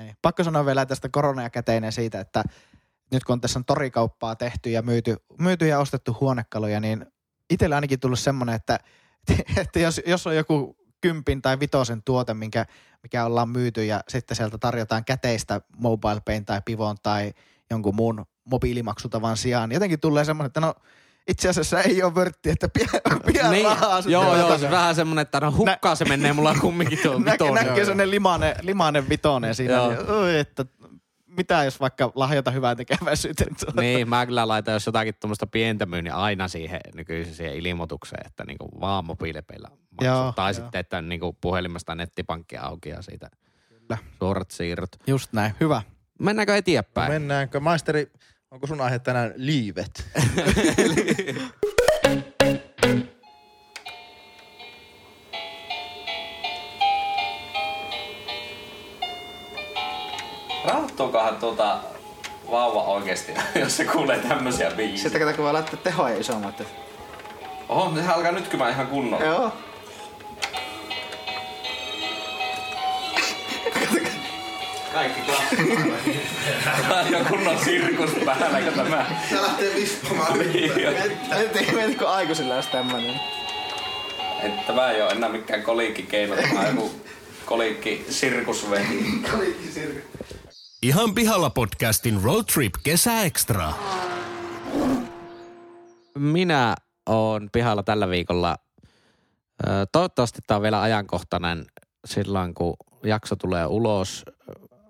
ei. Pakko sanoa vielä tästä korona ja käteinen siitä, että nyt kun on tässä on torikauppaa tehty ja myyty, myyty ja ostettu huonekaluja, niin itsellä ainakin tullut semmoinen, että, (laughs) että jos, jos on joku kympin tai vitosen tuote, minkä, mikä ollaan myyty ja sitten sieltä tarjotaan käteistä MobilePay tai Pivon tai jonkun muun mobiilimaksutavan sijaan, niin jotenkin tulee semmoinen, että no itse asiassa ei ole vörtti, että pian, (laughs) pian Niin, rahaa. joo, joo, se vähän semmonen, että no hukkaa se menee mulla kumminkin tuo (laughs) Nä, vitonen. näkyy sellainen limanen, limanen vitonen siinä. Joo. Niin, että mitä jos vaikka lahjota hyvää tekeväisyyteen. Niin, mä kyllä laitan, jos jotakin tuommoista pientä myy, niin aina siihen nykyisin siihen ilmoitukseen, että niinku vaan mobiilipeillä. Joo, tai joo. sitten, että niinku puhelimesta nettipankki auki ja siitä Kyllä. suorat siirrot. Just näin, hyvä. Mennäänkö eteenpäin? Mennäänkö? Maisteri, onko sun aihe tänään liivet? (laughs) Rauhoittuukohan tuota vauva oikeesti, (laughs) jos se kuulee tämmösiä biisiä? Sitten kato, kun voi laittaa tehoja isommat. että- Oho, se alkaa nytkymään ihan kunnolla. Joo. Kaikki Tämä on jo kunnon sirkus päällä, kun tämä... Se lähtee vispamaan. Mietit, kun aikuisilla olisi tämmöinen. Että tämä ei ole enää mikään koliikkikeino, tämä on joku koliikki sirkusvehti. Ihan pihalla podcastin Road Trip Kesäekstra. Minä oon pihalla tällä viikolla. Toivottavasti tämä on vielä ajankohtainen silloin, kun jakso tulee ulos.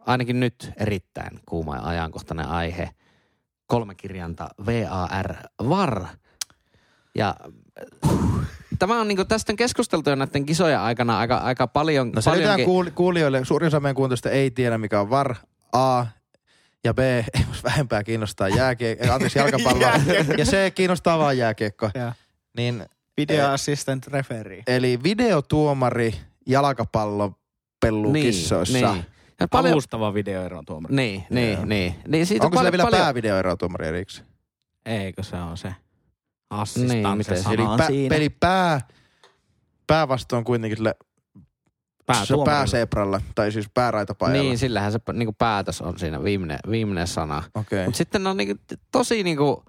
Ainakin nyt erittäin kuuma ja ajankohtainen aihe. Kolme kirjanta VAR VAR. Ja äh, tämä on niinku, tästä on keskusteltu jo näiden kisojen aikana aika, aika paljon. No selitään paljonkin. kuul- kuulijoille, suurin osa meidän kuuntelijoista ei tiedä mikä on VAR, A ja B, (laughs) ei musta vähempää kiinnostaa (laughs) jääkiekko, anteeksi jalkapallo, ja C kiinnostaa vaan jääkiekko. Joo. Niin, Video assistant referee. eli videotuomari jalkapallon pellukissoissa. Niin, niin. Ja paljon, Avustava videoero tuomari. niin, niin, niin, niin. Siitä Onko on sillä paljon, vielä paljon, päävideoerotuomari erikseen? Eikö se on se? Niin, Assistan miten se Eli, sana on pä, siinä. eli pää, päävastu on kuitenkin sille Päätuomarilla. pääsepralla, tai siis pääraitapajalla. Niin, sillähän se niinku päätös on siinä viimeinen, viimeinen sana. Okei. Mutta sitten on niinku t- tosi niinku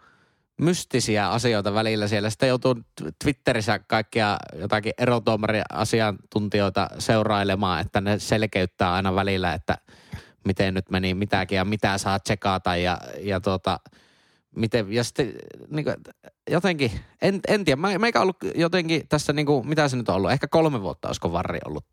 mystisiä asioita välillä siellä. Sitten joutuu Twitterissä kaikkia jotakin erotuomari-asiantuntijoita seurailemaan, että ne selkeyttää aina välillä, että miten nyt meni mitäkin ja mitä saa tsekata ja, ja tuota, miten, ja sitten niinku, jotenkin, en, en tiedä, mä, meikä ollut jotenkin tässä niinku, mitä se nyt on ollut, ehkä kolme vuotta olisiko varri ollut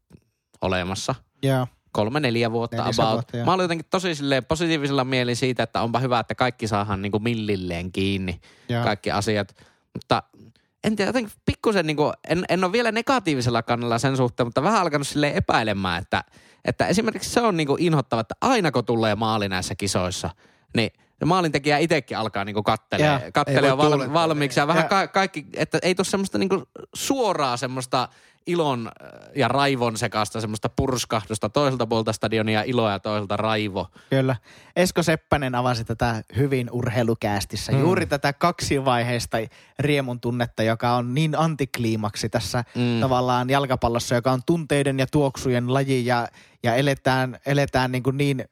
olemassa Joo. kolme, neljä vuotta Nelisen about. vuotta, joo. Mä olin jotenkin tosi silleen positiivisella mielin siitä, että onpa hyvä, että kaikki saadaan niinku millilleen kiinni, Joo. kaikki asiat. Mutta en tiedä, jotenkin pikkusen niinku, en, en ole vielä negatiivisella kannalla sen suhteen, mutta vähän alkanut silleen epäilemään, että, että esimerkiksi se on niinku inhottava, että aina kun tulee maali näissä kisoissa, niin se maalintekijä itsekin alkaa niinku kattelee, Joo, kattelee val, tuulettaa. valmiiksi ja vähän Ja- ka- kaikki, että ei tule semmoista niinku suoraa semmoista ilon äh, ja raivon sekasta semmoista purskahdusta toiselta puolta stadionia ilo ja toiselta raivo. Kyllä. Esko Seppänen avasi tätä hyvin urheilukäästissä. Mm. Juuri tätä kaksivaiheista riemun tunnetta, joka on niin antikliimaksi tässä Mm. tavallaan jalkapallossa, joka on tunteiden ja tuoksujen laji ja, ja eletään, eletään niin, kuin niin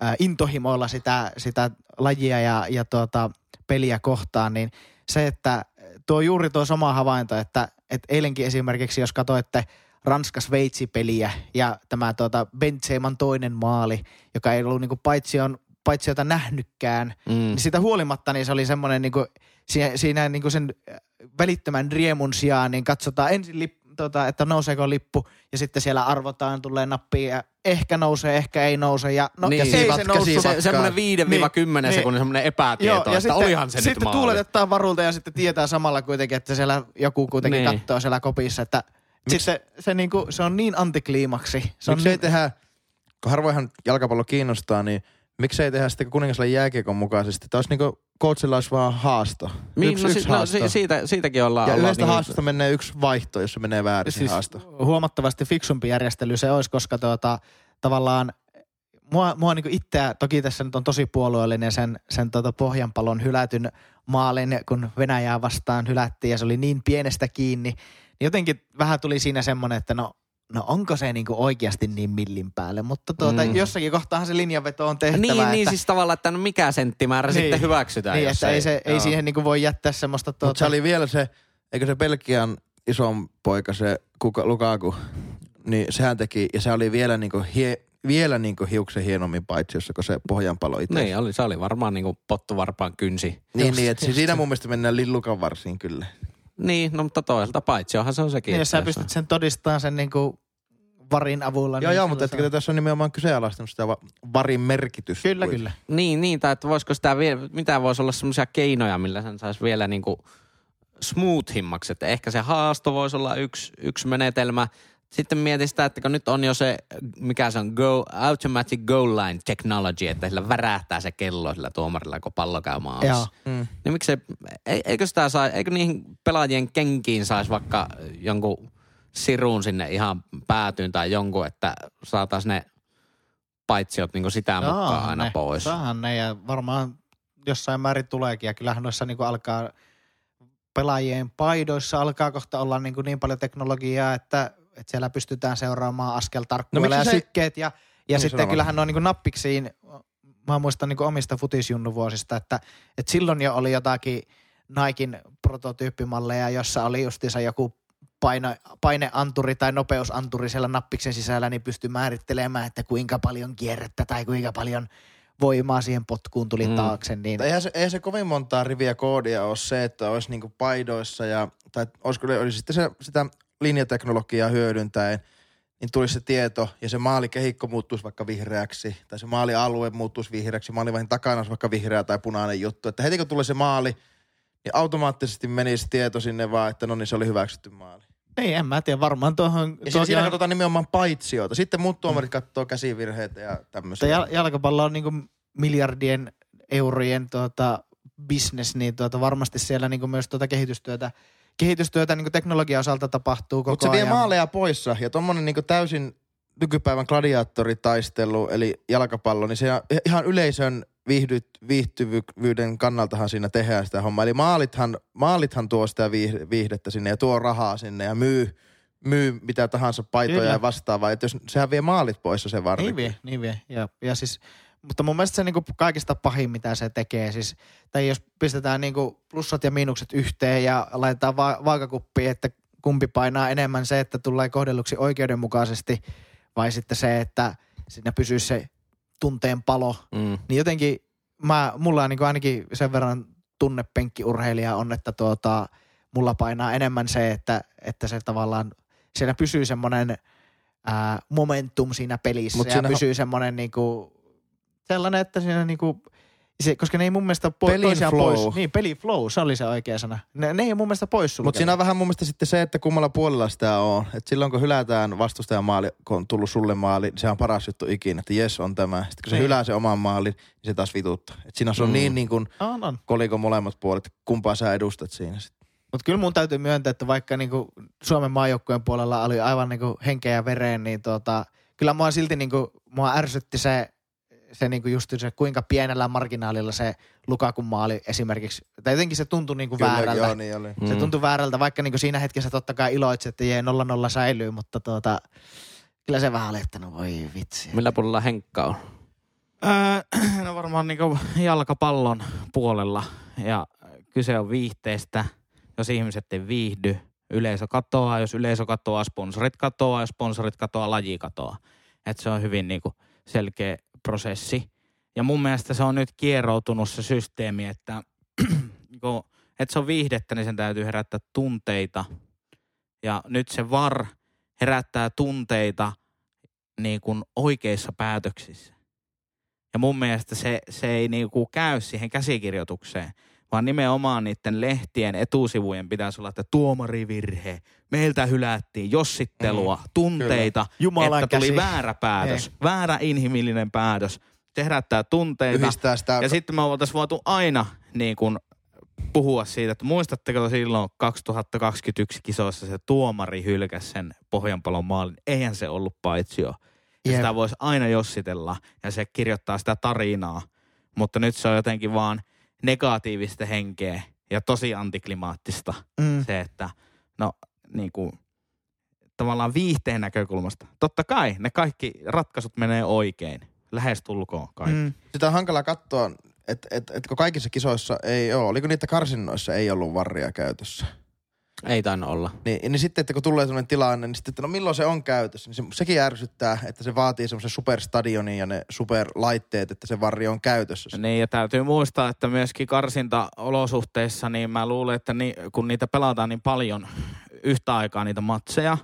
ää, intohimoilla sitä, sitä lajia ja, ja tuota, peliä kohtaan, niin se, että tuo juuri tuo sama havainto, että, että eilenkin esimerkiksi, jos katsoitte Ranska-Sveitsi-peliä ja tämä tuota Benzeman toinen maali, joka ei ollut niinku paitsi on paitsi jota nähnytkään, mm. niin sitä huolimatta niin se oli semmoinen niinku, siinä, siinä niinku sen välittömän riemun sijaan, niin katsotaan ensin lip, tota, että nouseeko lippu ja sitten siellä arvotaan, tulee nappi ja ehkä nousee, ehkä ei nouse ja no Niin. ja se ei se noussut. siivatka. Se, semmoinen 5-10 Niin, sekunnin semmoinen epätieto, Joo, että ja sitten, olihan se sitten nyt tuuletetaan varulta ja sitten tietää samalla kuitenkin, että siellä joku kuitenkin Niin. katsoo siellä kopissa, että sitten se, niinku, se on niin antikliimaksi. Se on Miksei niin, tehdä, kun harvoinhan jalkapallo kiinnostaa, niin miksei tehdä sitten kuningaslain jääkiekon mukaisesti, että olisi niinku coachilla olisi vaan haasto. Niin, yksi, no, yksi si- no, haasto. si- siitä, siitäkin ollaan. ja ollaan yhdestä niinku- haastosta menee yksi vaihto, jos se menee väärin siis, siis haasto. huomattavasti fiksumpi järjestely se olisi, koska tuota, tavallaan mua, mua niin itseä, toki tässä nyt on tosi puolueellinen sen, sen tuota pohjanpalon hylätyn maalin, kun Venäjää vastaan hylättiin ja se oli niin pienestä kiinni, niin jotenkin vähän tuli siinä semmoinen, että no, no onko se niin oikeasti niin millin päälle, mutta tuota, Mm. jossakin kohtahan se linjanveto on tehtävä. Niin, että, niin siis tavallaan, että no mikä senttimäärä Niin. sitten hyväksytään. niin, jos että ei, se, ei siihen niin voi jättää semmoista Mutta tuota, se oli vielä se, eikö se Belgian ison poika, se Kuka, Lukaku, niin sehän teki, ja se oli vielä niinku, hie, vielä niinku hiuksen hienommin paitsiossa kuin se pohjanpalo itse. Niin, oli, se oli varmaan niinku pottuvarpaan kynsi. Niin, Just- niin että siinä mun mielestä mennään lillukan varsiin kyllä. Niin, no mutta toiselta paitsi onhan se on sekin. niin, jos sä pystyt sen todistamaan sen niin kuin varin avulla. Joo, niin joo, mutta että tässä on nimenomaan kyseenalaistanut sitä va- varin merkitystä. Kyllä, kyllä. Niin, niin, tai että voisiko sitä vielä, mitä voisi olla semmoisia keinoja, millä sen saisi vielä niinku smoothimmaksi, että ehkä se haasto voisi olla yksi, yksi menetelmä. Sitten mietin sitä, että kun nyt on jo se, mikä se on, go, automatic goal line technology, että sillä värähtää se kello sillä tuomarilla, kun pallo käy maalissa. Joo. Mm. Niin miksei, ei- eikö sitä saa, eikö niihin pelaajien kenkiin saisi vaikka jonkun sirun sinne ihan päätyyn tai jonkun, että saataisiin ne paitsiot niin sitä mukaan Saahan aina ne, pois. Saahan ne ja varmaan jossain määrin tuleekin. Ja kyllähän noissa niin alkaa pelaajien paidoissa alkaa kohta olla niin, niin paljon teknologiaa, että, että siellä pystytään seuraamaan askel tarkkuudella No ja se- sykkeet. Ja, ja Niin, sitten kyllähän on niin nappiksiin, mä muistan niin omista futisjunnuvuosista, että, että silloin jo oli jotakin Naikin prototyyppimalleja, jossa oli justiinsa joku paine, paineanturi tai nopeusanturi siellä nappiksen sisällä, niin pystyi määrittelemään, että kuinka paljon kierrettä tai kuinka paljon voimaa siihen potkuun tuli Mm. taakse. Niin, Mutta eihän se, eihän se kovin montaa riviä koodia ole se, että olisi niinku paidoissa ja, tai olisiko olisi sitten se, sitä linjateknologiaa hyödyntäen, niin tulisi se tieto ja se maalikehikko muuttuisi vaikka vihreäksi tai se maalialue muuttuisi vihreäksi, maalivahin takana olisi vaikka vihreä tai punainen juttu. Että heti kun tulee se maali, niin automaattisesti menisi tieto sinne vaan, että no niin se oli hyväksytty maali. niin, en mä tiedä, varmaan tuohon... Ja tuohon- siinä katsotaan nimenomaan paitsioita. Sitten muut tuomarit katsoo käsivirheitä ja tämmöisiä. jal- jalkapallo on niinku miljardien eurojen tuota, business, niin tuota, varmasti siellä niinku myös tuota kehitystyötä, kehitystyötä niinku teknologian osalta tapahtuu koko Mutta se vie ajan. maaleja poissa ja tommonen niinku täysin nykypäivän gladiaattoritaistelu, eli jalkapallo, niin se on ihan yleisön viihdyt, viihtyvyyden kannaltahan siinä tehdään sitä hommaa. Eli maalithan, maalithan tuo sitä viih- viihdettä sinne ja tuo rahaa sinne ja myy, myy mitä tahansa paitoja Kyllä. ja vastaavaa. Että jos sehän vie maalit pois se varri. Niin vie, niin vie. Ja, ja siis, mutta mun mielestä se niinku kaikista pahin, mitä se tekee. Siis, tai jos pistetään niinku plussat ja miinukset yhteen ja laitetaan va- vaakakuppiin, että kumpi painaa enemmän se, että tulee kohdelluksi oikeudenmukaisesti vai sitten se, että siinä pysyy se tunteen palo. Mm. Niin jotenkin mä, mulla on niinku ainakin sen verran tunnepenkkiurheilija on, että tuota, mulla painaa enemmän se, että, että se tavallaan, siinä pysyy semmoinen ää, momentum siinä pelissä Mut ja pysyy semmoinen niinku, sellainen, että siinä niinku, se, koska ne ei mun mielestä po- Pelin toisiaan flow. pois. Niin, peli flow, se oli se oikea sana. Ne, ne ei mun mielestä pois Mutta siinä on vähän mun mielestä sitten se, että kummalla puolella sitä on. Että silloin kun hylätään vastustajan maali, kun on tullut sulle maali, niin se on paras juttu ikinä, että jes on tämä. Sitten kun se Niin. hylää se oman maalin, niin se taas vituttaa. Että siinä on Mm. niin, niin kuin On, on. kolikon molemmat puolet, kumpaa sä edustat siinä sitten. Mutta kyllä mun täytyy myöntää, että vaikka niinku Suomen maajoukkueen puolella oli aivan niinku henkeä ja vereen, niin tota, kyllä mua silti niinku, mua ärsytti se, se niinku just se, kuinka pienellä marginaalilla se Lukakun maali esimerkiksi, tai jotenkin se tuntui niinku väärältä. joo, niin oli. Se Mm. tuntui väärältä, vaikka niinku siinä hetkessä totta kai iloitsi, että jee 0-0 säilyy, mutta tuota, kyllä se vähän oli, että no voi vitsi. Millä puolella Henkka on? Öö, (clears throat) no varmaan niinku jalkapallon puolella ja kyse on viihteestä. Jos ihmiset ei viihdy, yleisö katoaa. Jos yleisö katoaa, sponsorit katoaa. Jos sponsorit katoaa, laji katoaa. Et se on hyvin niinku selkeä prosessi. Ja mun mielestä se on nyt kieroutunut se systeemi, että (clears throat) kun, että se on viihdettä, niin sen täytyy herättää tunteita. Ja nyt se VAR herättää tunteita niin kuin oikeissa päätöksissä. Ja mun mielestä se, se ei niinku käy siihen käsikirjoitukseen, vaan nimenomaan niiden lehtien etusivujen pitäisi olla, että tuomarivirhe, meiltä hylättiin jossittelua, mm, tunteita, Jumalan että tuli käsi. väärä päätös, väärä inhimillinen päätös. Se herättää tunteita. Yhdistää sitä. Ja sitten me oltaisiin voitu aina niin kuin puhua siitä, että muistatteko silloin 2021 kisoissa se tuomari hylkäsi sen Pohjanpalon maalin. Eihän se ollut paitsio. Ja Jep. sitä voisi aina jossitella ja se kirjoittaa sitä tarinaa. Mutta nyt se on jotenkin vaan negatiivista henkeä ja tosi antiklimaattista Mm. se, että no niin kuin, tavallaan viihteen näkökulmasta. Totta kai ne kaikki ratkaisut menee oikein. Lähestulkoon kaikki. Mm. Sitä on hankala katsoa, että et, et, kun kaikissa kisoissa ei ole, oliko niitä karsinnoissa ei ollut varria käytössä. Ei tainnut olla. Niin, niin sitten, että kun tulee sellainen tilanne, niin sitten, että no milloin se on käytössä, niin se, sekin ärsyttää, että se vaatii semmoisen superstadionin ja ne superlaitteet, että se varri on käytössä. Niin, ja täytyy muistaa, että myöskin karsintaolosuhteissa, niin mä luulen, että ni, kun niitä pelataan niin paljon yhtä aikaa niitä matseja,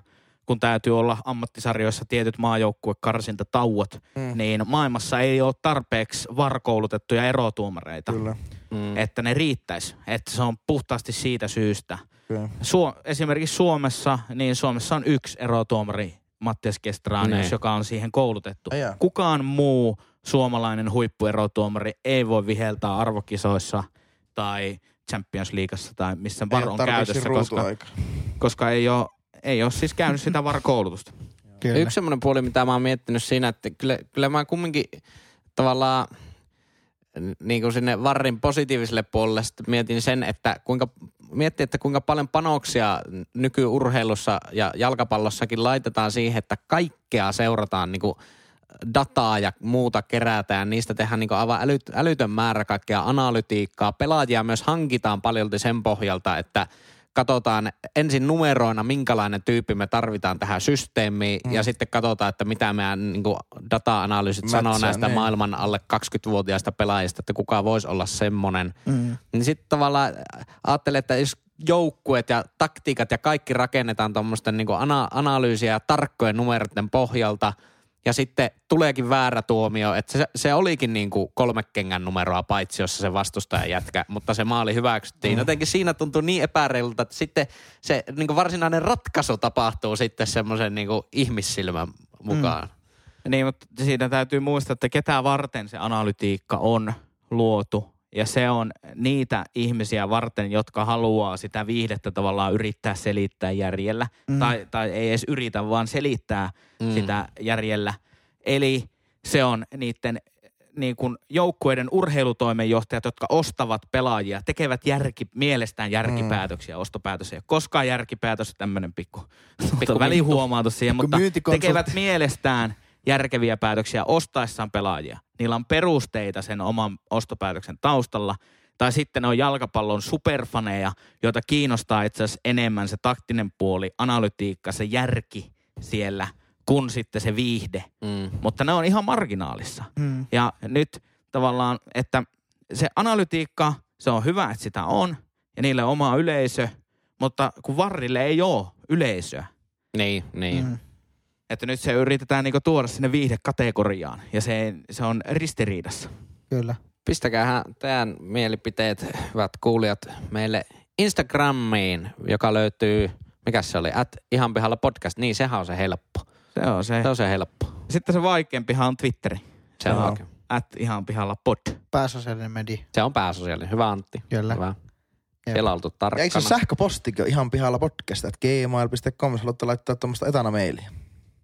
kun täytyy olla ammattisarjoissa tietyt maajoukkuekarsintatauot, Mm. niin maailmassa ei ole tarpeeksi varkoulutettuja erotuomareita, Kyllä, Mm. että ne riittäisi. Että se on puhtaasti siitä syystä. Kyllä. Suo, esimerkiksi Suomessa, niin Suomessa on yksi erotuomari, Mattias Kestranius, Niin. joka on siihen koulutettu. Ai jaa. Kukaan muu suomalainen huippuerotuomari ei voi viheltää arvokisoissa tai Champions Leagueassa tai missä VAR on käytössä, koska, koska ei, ole, ei ole siis käynyt sitä VAR-koulutusta. Kyllä. Yksi semmoinen puoli, mitä mä oon miettinyt siinä, että kyllä, kyllä mä kumminkin tavallaan niin kuin sinne varrin positiiviselle puolelle sitten mietin sen, että kuinka, miettii, että kuinka paljon panoksia nykyurheilussa ja jalkapallossakin laitetaan siihen, että kaikkea seurataan niin kuin dataa ja muuta kerätään, niistä tehdään niin aivan älyt, älytön määrä kaikkea analytiikkaa. Pelaajia myös hankitaan paljolti sen pohjalta, että katsotaan ensin numeroina, minkälainen tyyppi me tarvitaan tähän systeemiin, mm. ja sitten katsotaan, että mitä meidän niin kuin data-analyysit Mätsää, sanoo näistä niin. maailman alle 20-vuotiaista pelaajista, että kuka voisi olla semmoinen. Mm. Niin sitten tavallaan ajattelee, että jos joukkueet ja taktiikat ja kaikki rakennetaan tuommoisten niin ana- analyysiä ja tarkkojen numeroiden pohjalta, ja sitten tuleekin väärä tuomio, että se, se olikin niin kuin kolme kengän numeroa paitsi, jossa se vastustaja jätkä, mutta se maali hyväksyttiin. Jotenkin siinä tuntuu niin epäreilulta, että sitten se niin kuin varsinainen ratkaisu tapahtuu sitten semmoisen niin kuin ihmissilmän mukaan. Niin, mutta siinä täytyy muistaa, että ketä varten se analytiikka on luotu. Ja se on niitä ihmisiä varten, jotka haluaa sitä viihdettä tavallaan yrittää selittää järjellä. Mm. Tai, tai ei edes yritä, vaan selittää Mm. sitä järjellä. Eli se on niiden niin kuin joukkueiden urheilutoimenjohtajat, jotka ostavat pelaajia, tekevät järki, mielestään järkipäätöksiä, mm. ostopäätöksiä. Koskaan järkipäätös tämmöinen pikku, pikku välihuomautus siihen, Pikku mutta tekevät mielestään järkeviä päätöksiä ostaessaan pelaajia. Niillä on perusteita sen oman ostopäätöksen taustalla. Tai sitten ne on jalkapallon superfaneja, joita kiinnostaa itse asiassa enemmän se taktinen puoli, analytiikka, se järki siellä, kuin sitten se viihde. Mm. Mutta ne on ihan marginaalissa. Mm. Ja nyt tavallaan, että se analytiikka, se on hyvä, että sitä on, ja niille on oma yleisö, mutta kun varrille ei ole yleisöä, Niin, niin. Mm. Että nyt se yritetään niinku tuoda sinne viihdekategoriaan, ja se, se on ristiriidassa. Kyllä. Pistäkäähän teidän mielipiteet, hyvät kuulijat, meille Instagramiin, joka löytyy, mikä se oli, at ihan pihalla podcast. Niin, sehän on se helppo. Se on se. Se on se helppo. Sitten se vaikeampihan on Twitteri. Se on, oikein. At ihan pihalla pod. Pääsosiaalinen media. se on pääsosiaalinen. Hyvä Antti. Kyllä. Hyvä. Jep. Siellä on oltu Ja eikö se tarkkana. sähköpostikin ihan pihalla podcast, että gmail.com, jos haluatte laittaa tuommoista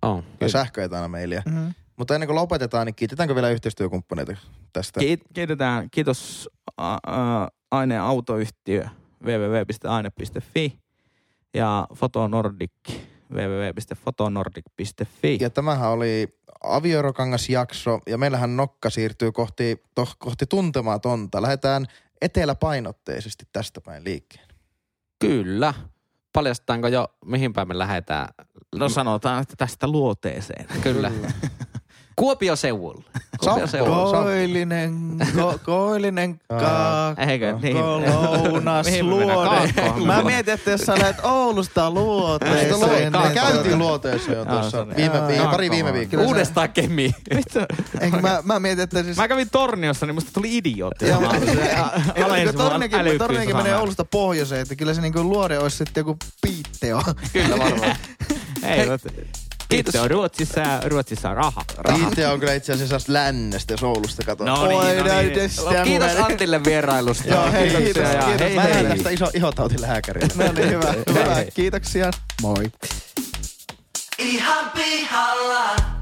etana-mailia. On. Tai sähköetana-mailia. Mm-hmm. Mutta ennen kuin lopetetaan, niin kiitetäänkö vielä yhteistyökumppaneita tästä? Kiit- kiitetään, kiitos ä, ä, Aineen autoyhtiö www.aine.fi ja Foto Nordic www.fotonordic.fi. Ja tämähän oli avioerokangas-jakso ja meillähän nokka siirtyy kohti, to, kohti tuntematonta. Lähdetään eteläpainotteisesti tästä päin liikkeen. Kyllä. Paljastetaanko jo, mihin päin me lähdetään? No sanotaan, että tästä luoteeseen. Kyllä. Kuopio seudulle. (laughs) Kuopio Sampo. seudulle. Koillinen, ko, koillinen kaakko, niin? lounas, luode. Mä mietin, että jos sä lähdet Oulusta luoteeseen. Me niin käytiin luoteessa jo tuossa viime, viime, pari viime viikkoa. Uudestaan Kemi. Eikö mä, mä mietin, että siis... Mä kävin Torniossa, niin musta tuli idiootti. Torniakin, (laughs) Torniakin menee. Oulusta pohjoiseen, että kyllä se niinku luode olisi sitten joku piitteo. Kyllä varmaan. (laughs) Ei, Kiitos. Kiitos. on Ruotsissa ja Ruotsissa on raha. Itse on kyllä itse asiassa lännestä, jos Oulusta katsotaan. No niin, Oi, no niin. tästä Kiitos Antille vierailusta. Joo, hei, Kiitoksia kiitos, ja kiitos. hei, Mä hei. tästä iso, ihotautilääkärille. No niin, hyvä. Hei, hyvä. hei. Kiitoksia. Moi. Ihan pihalla.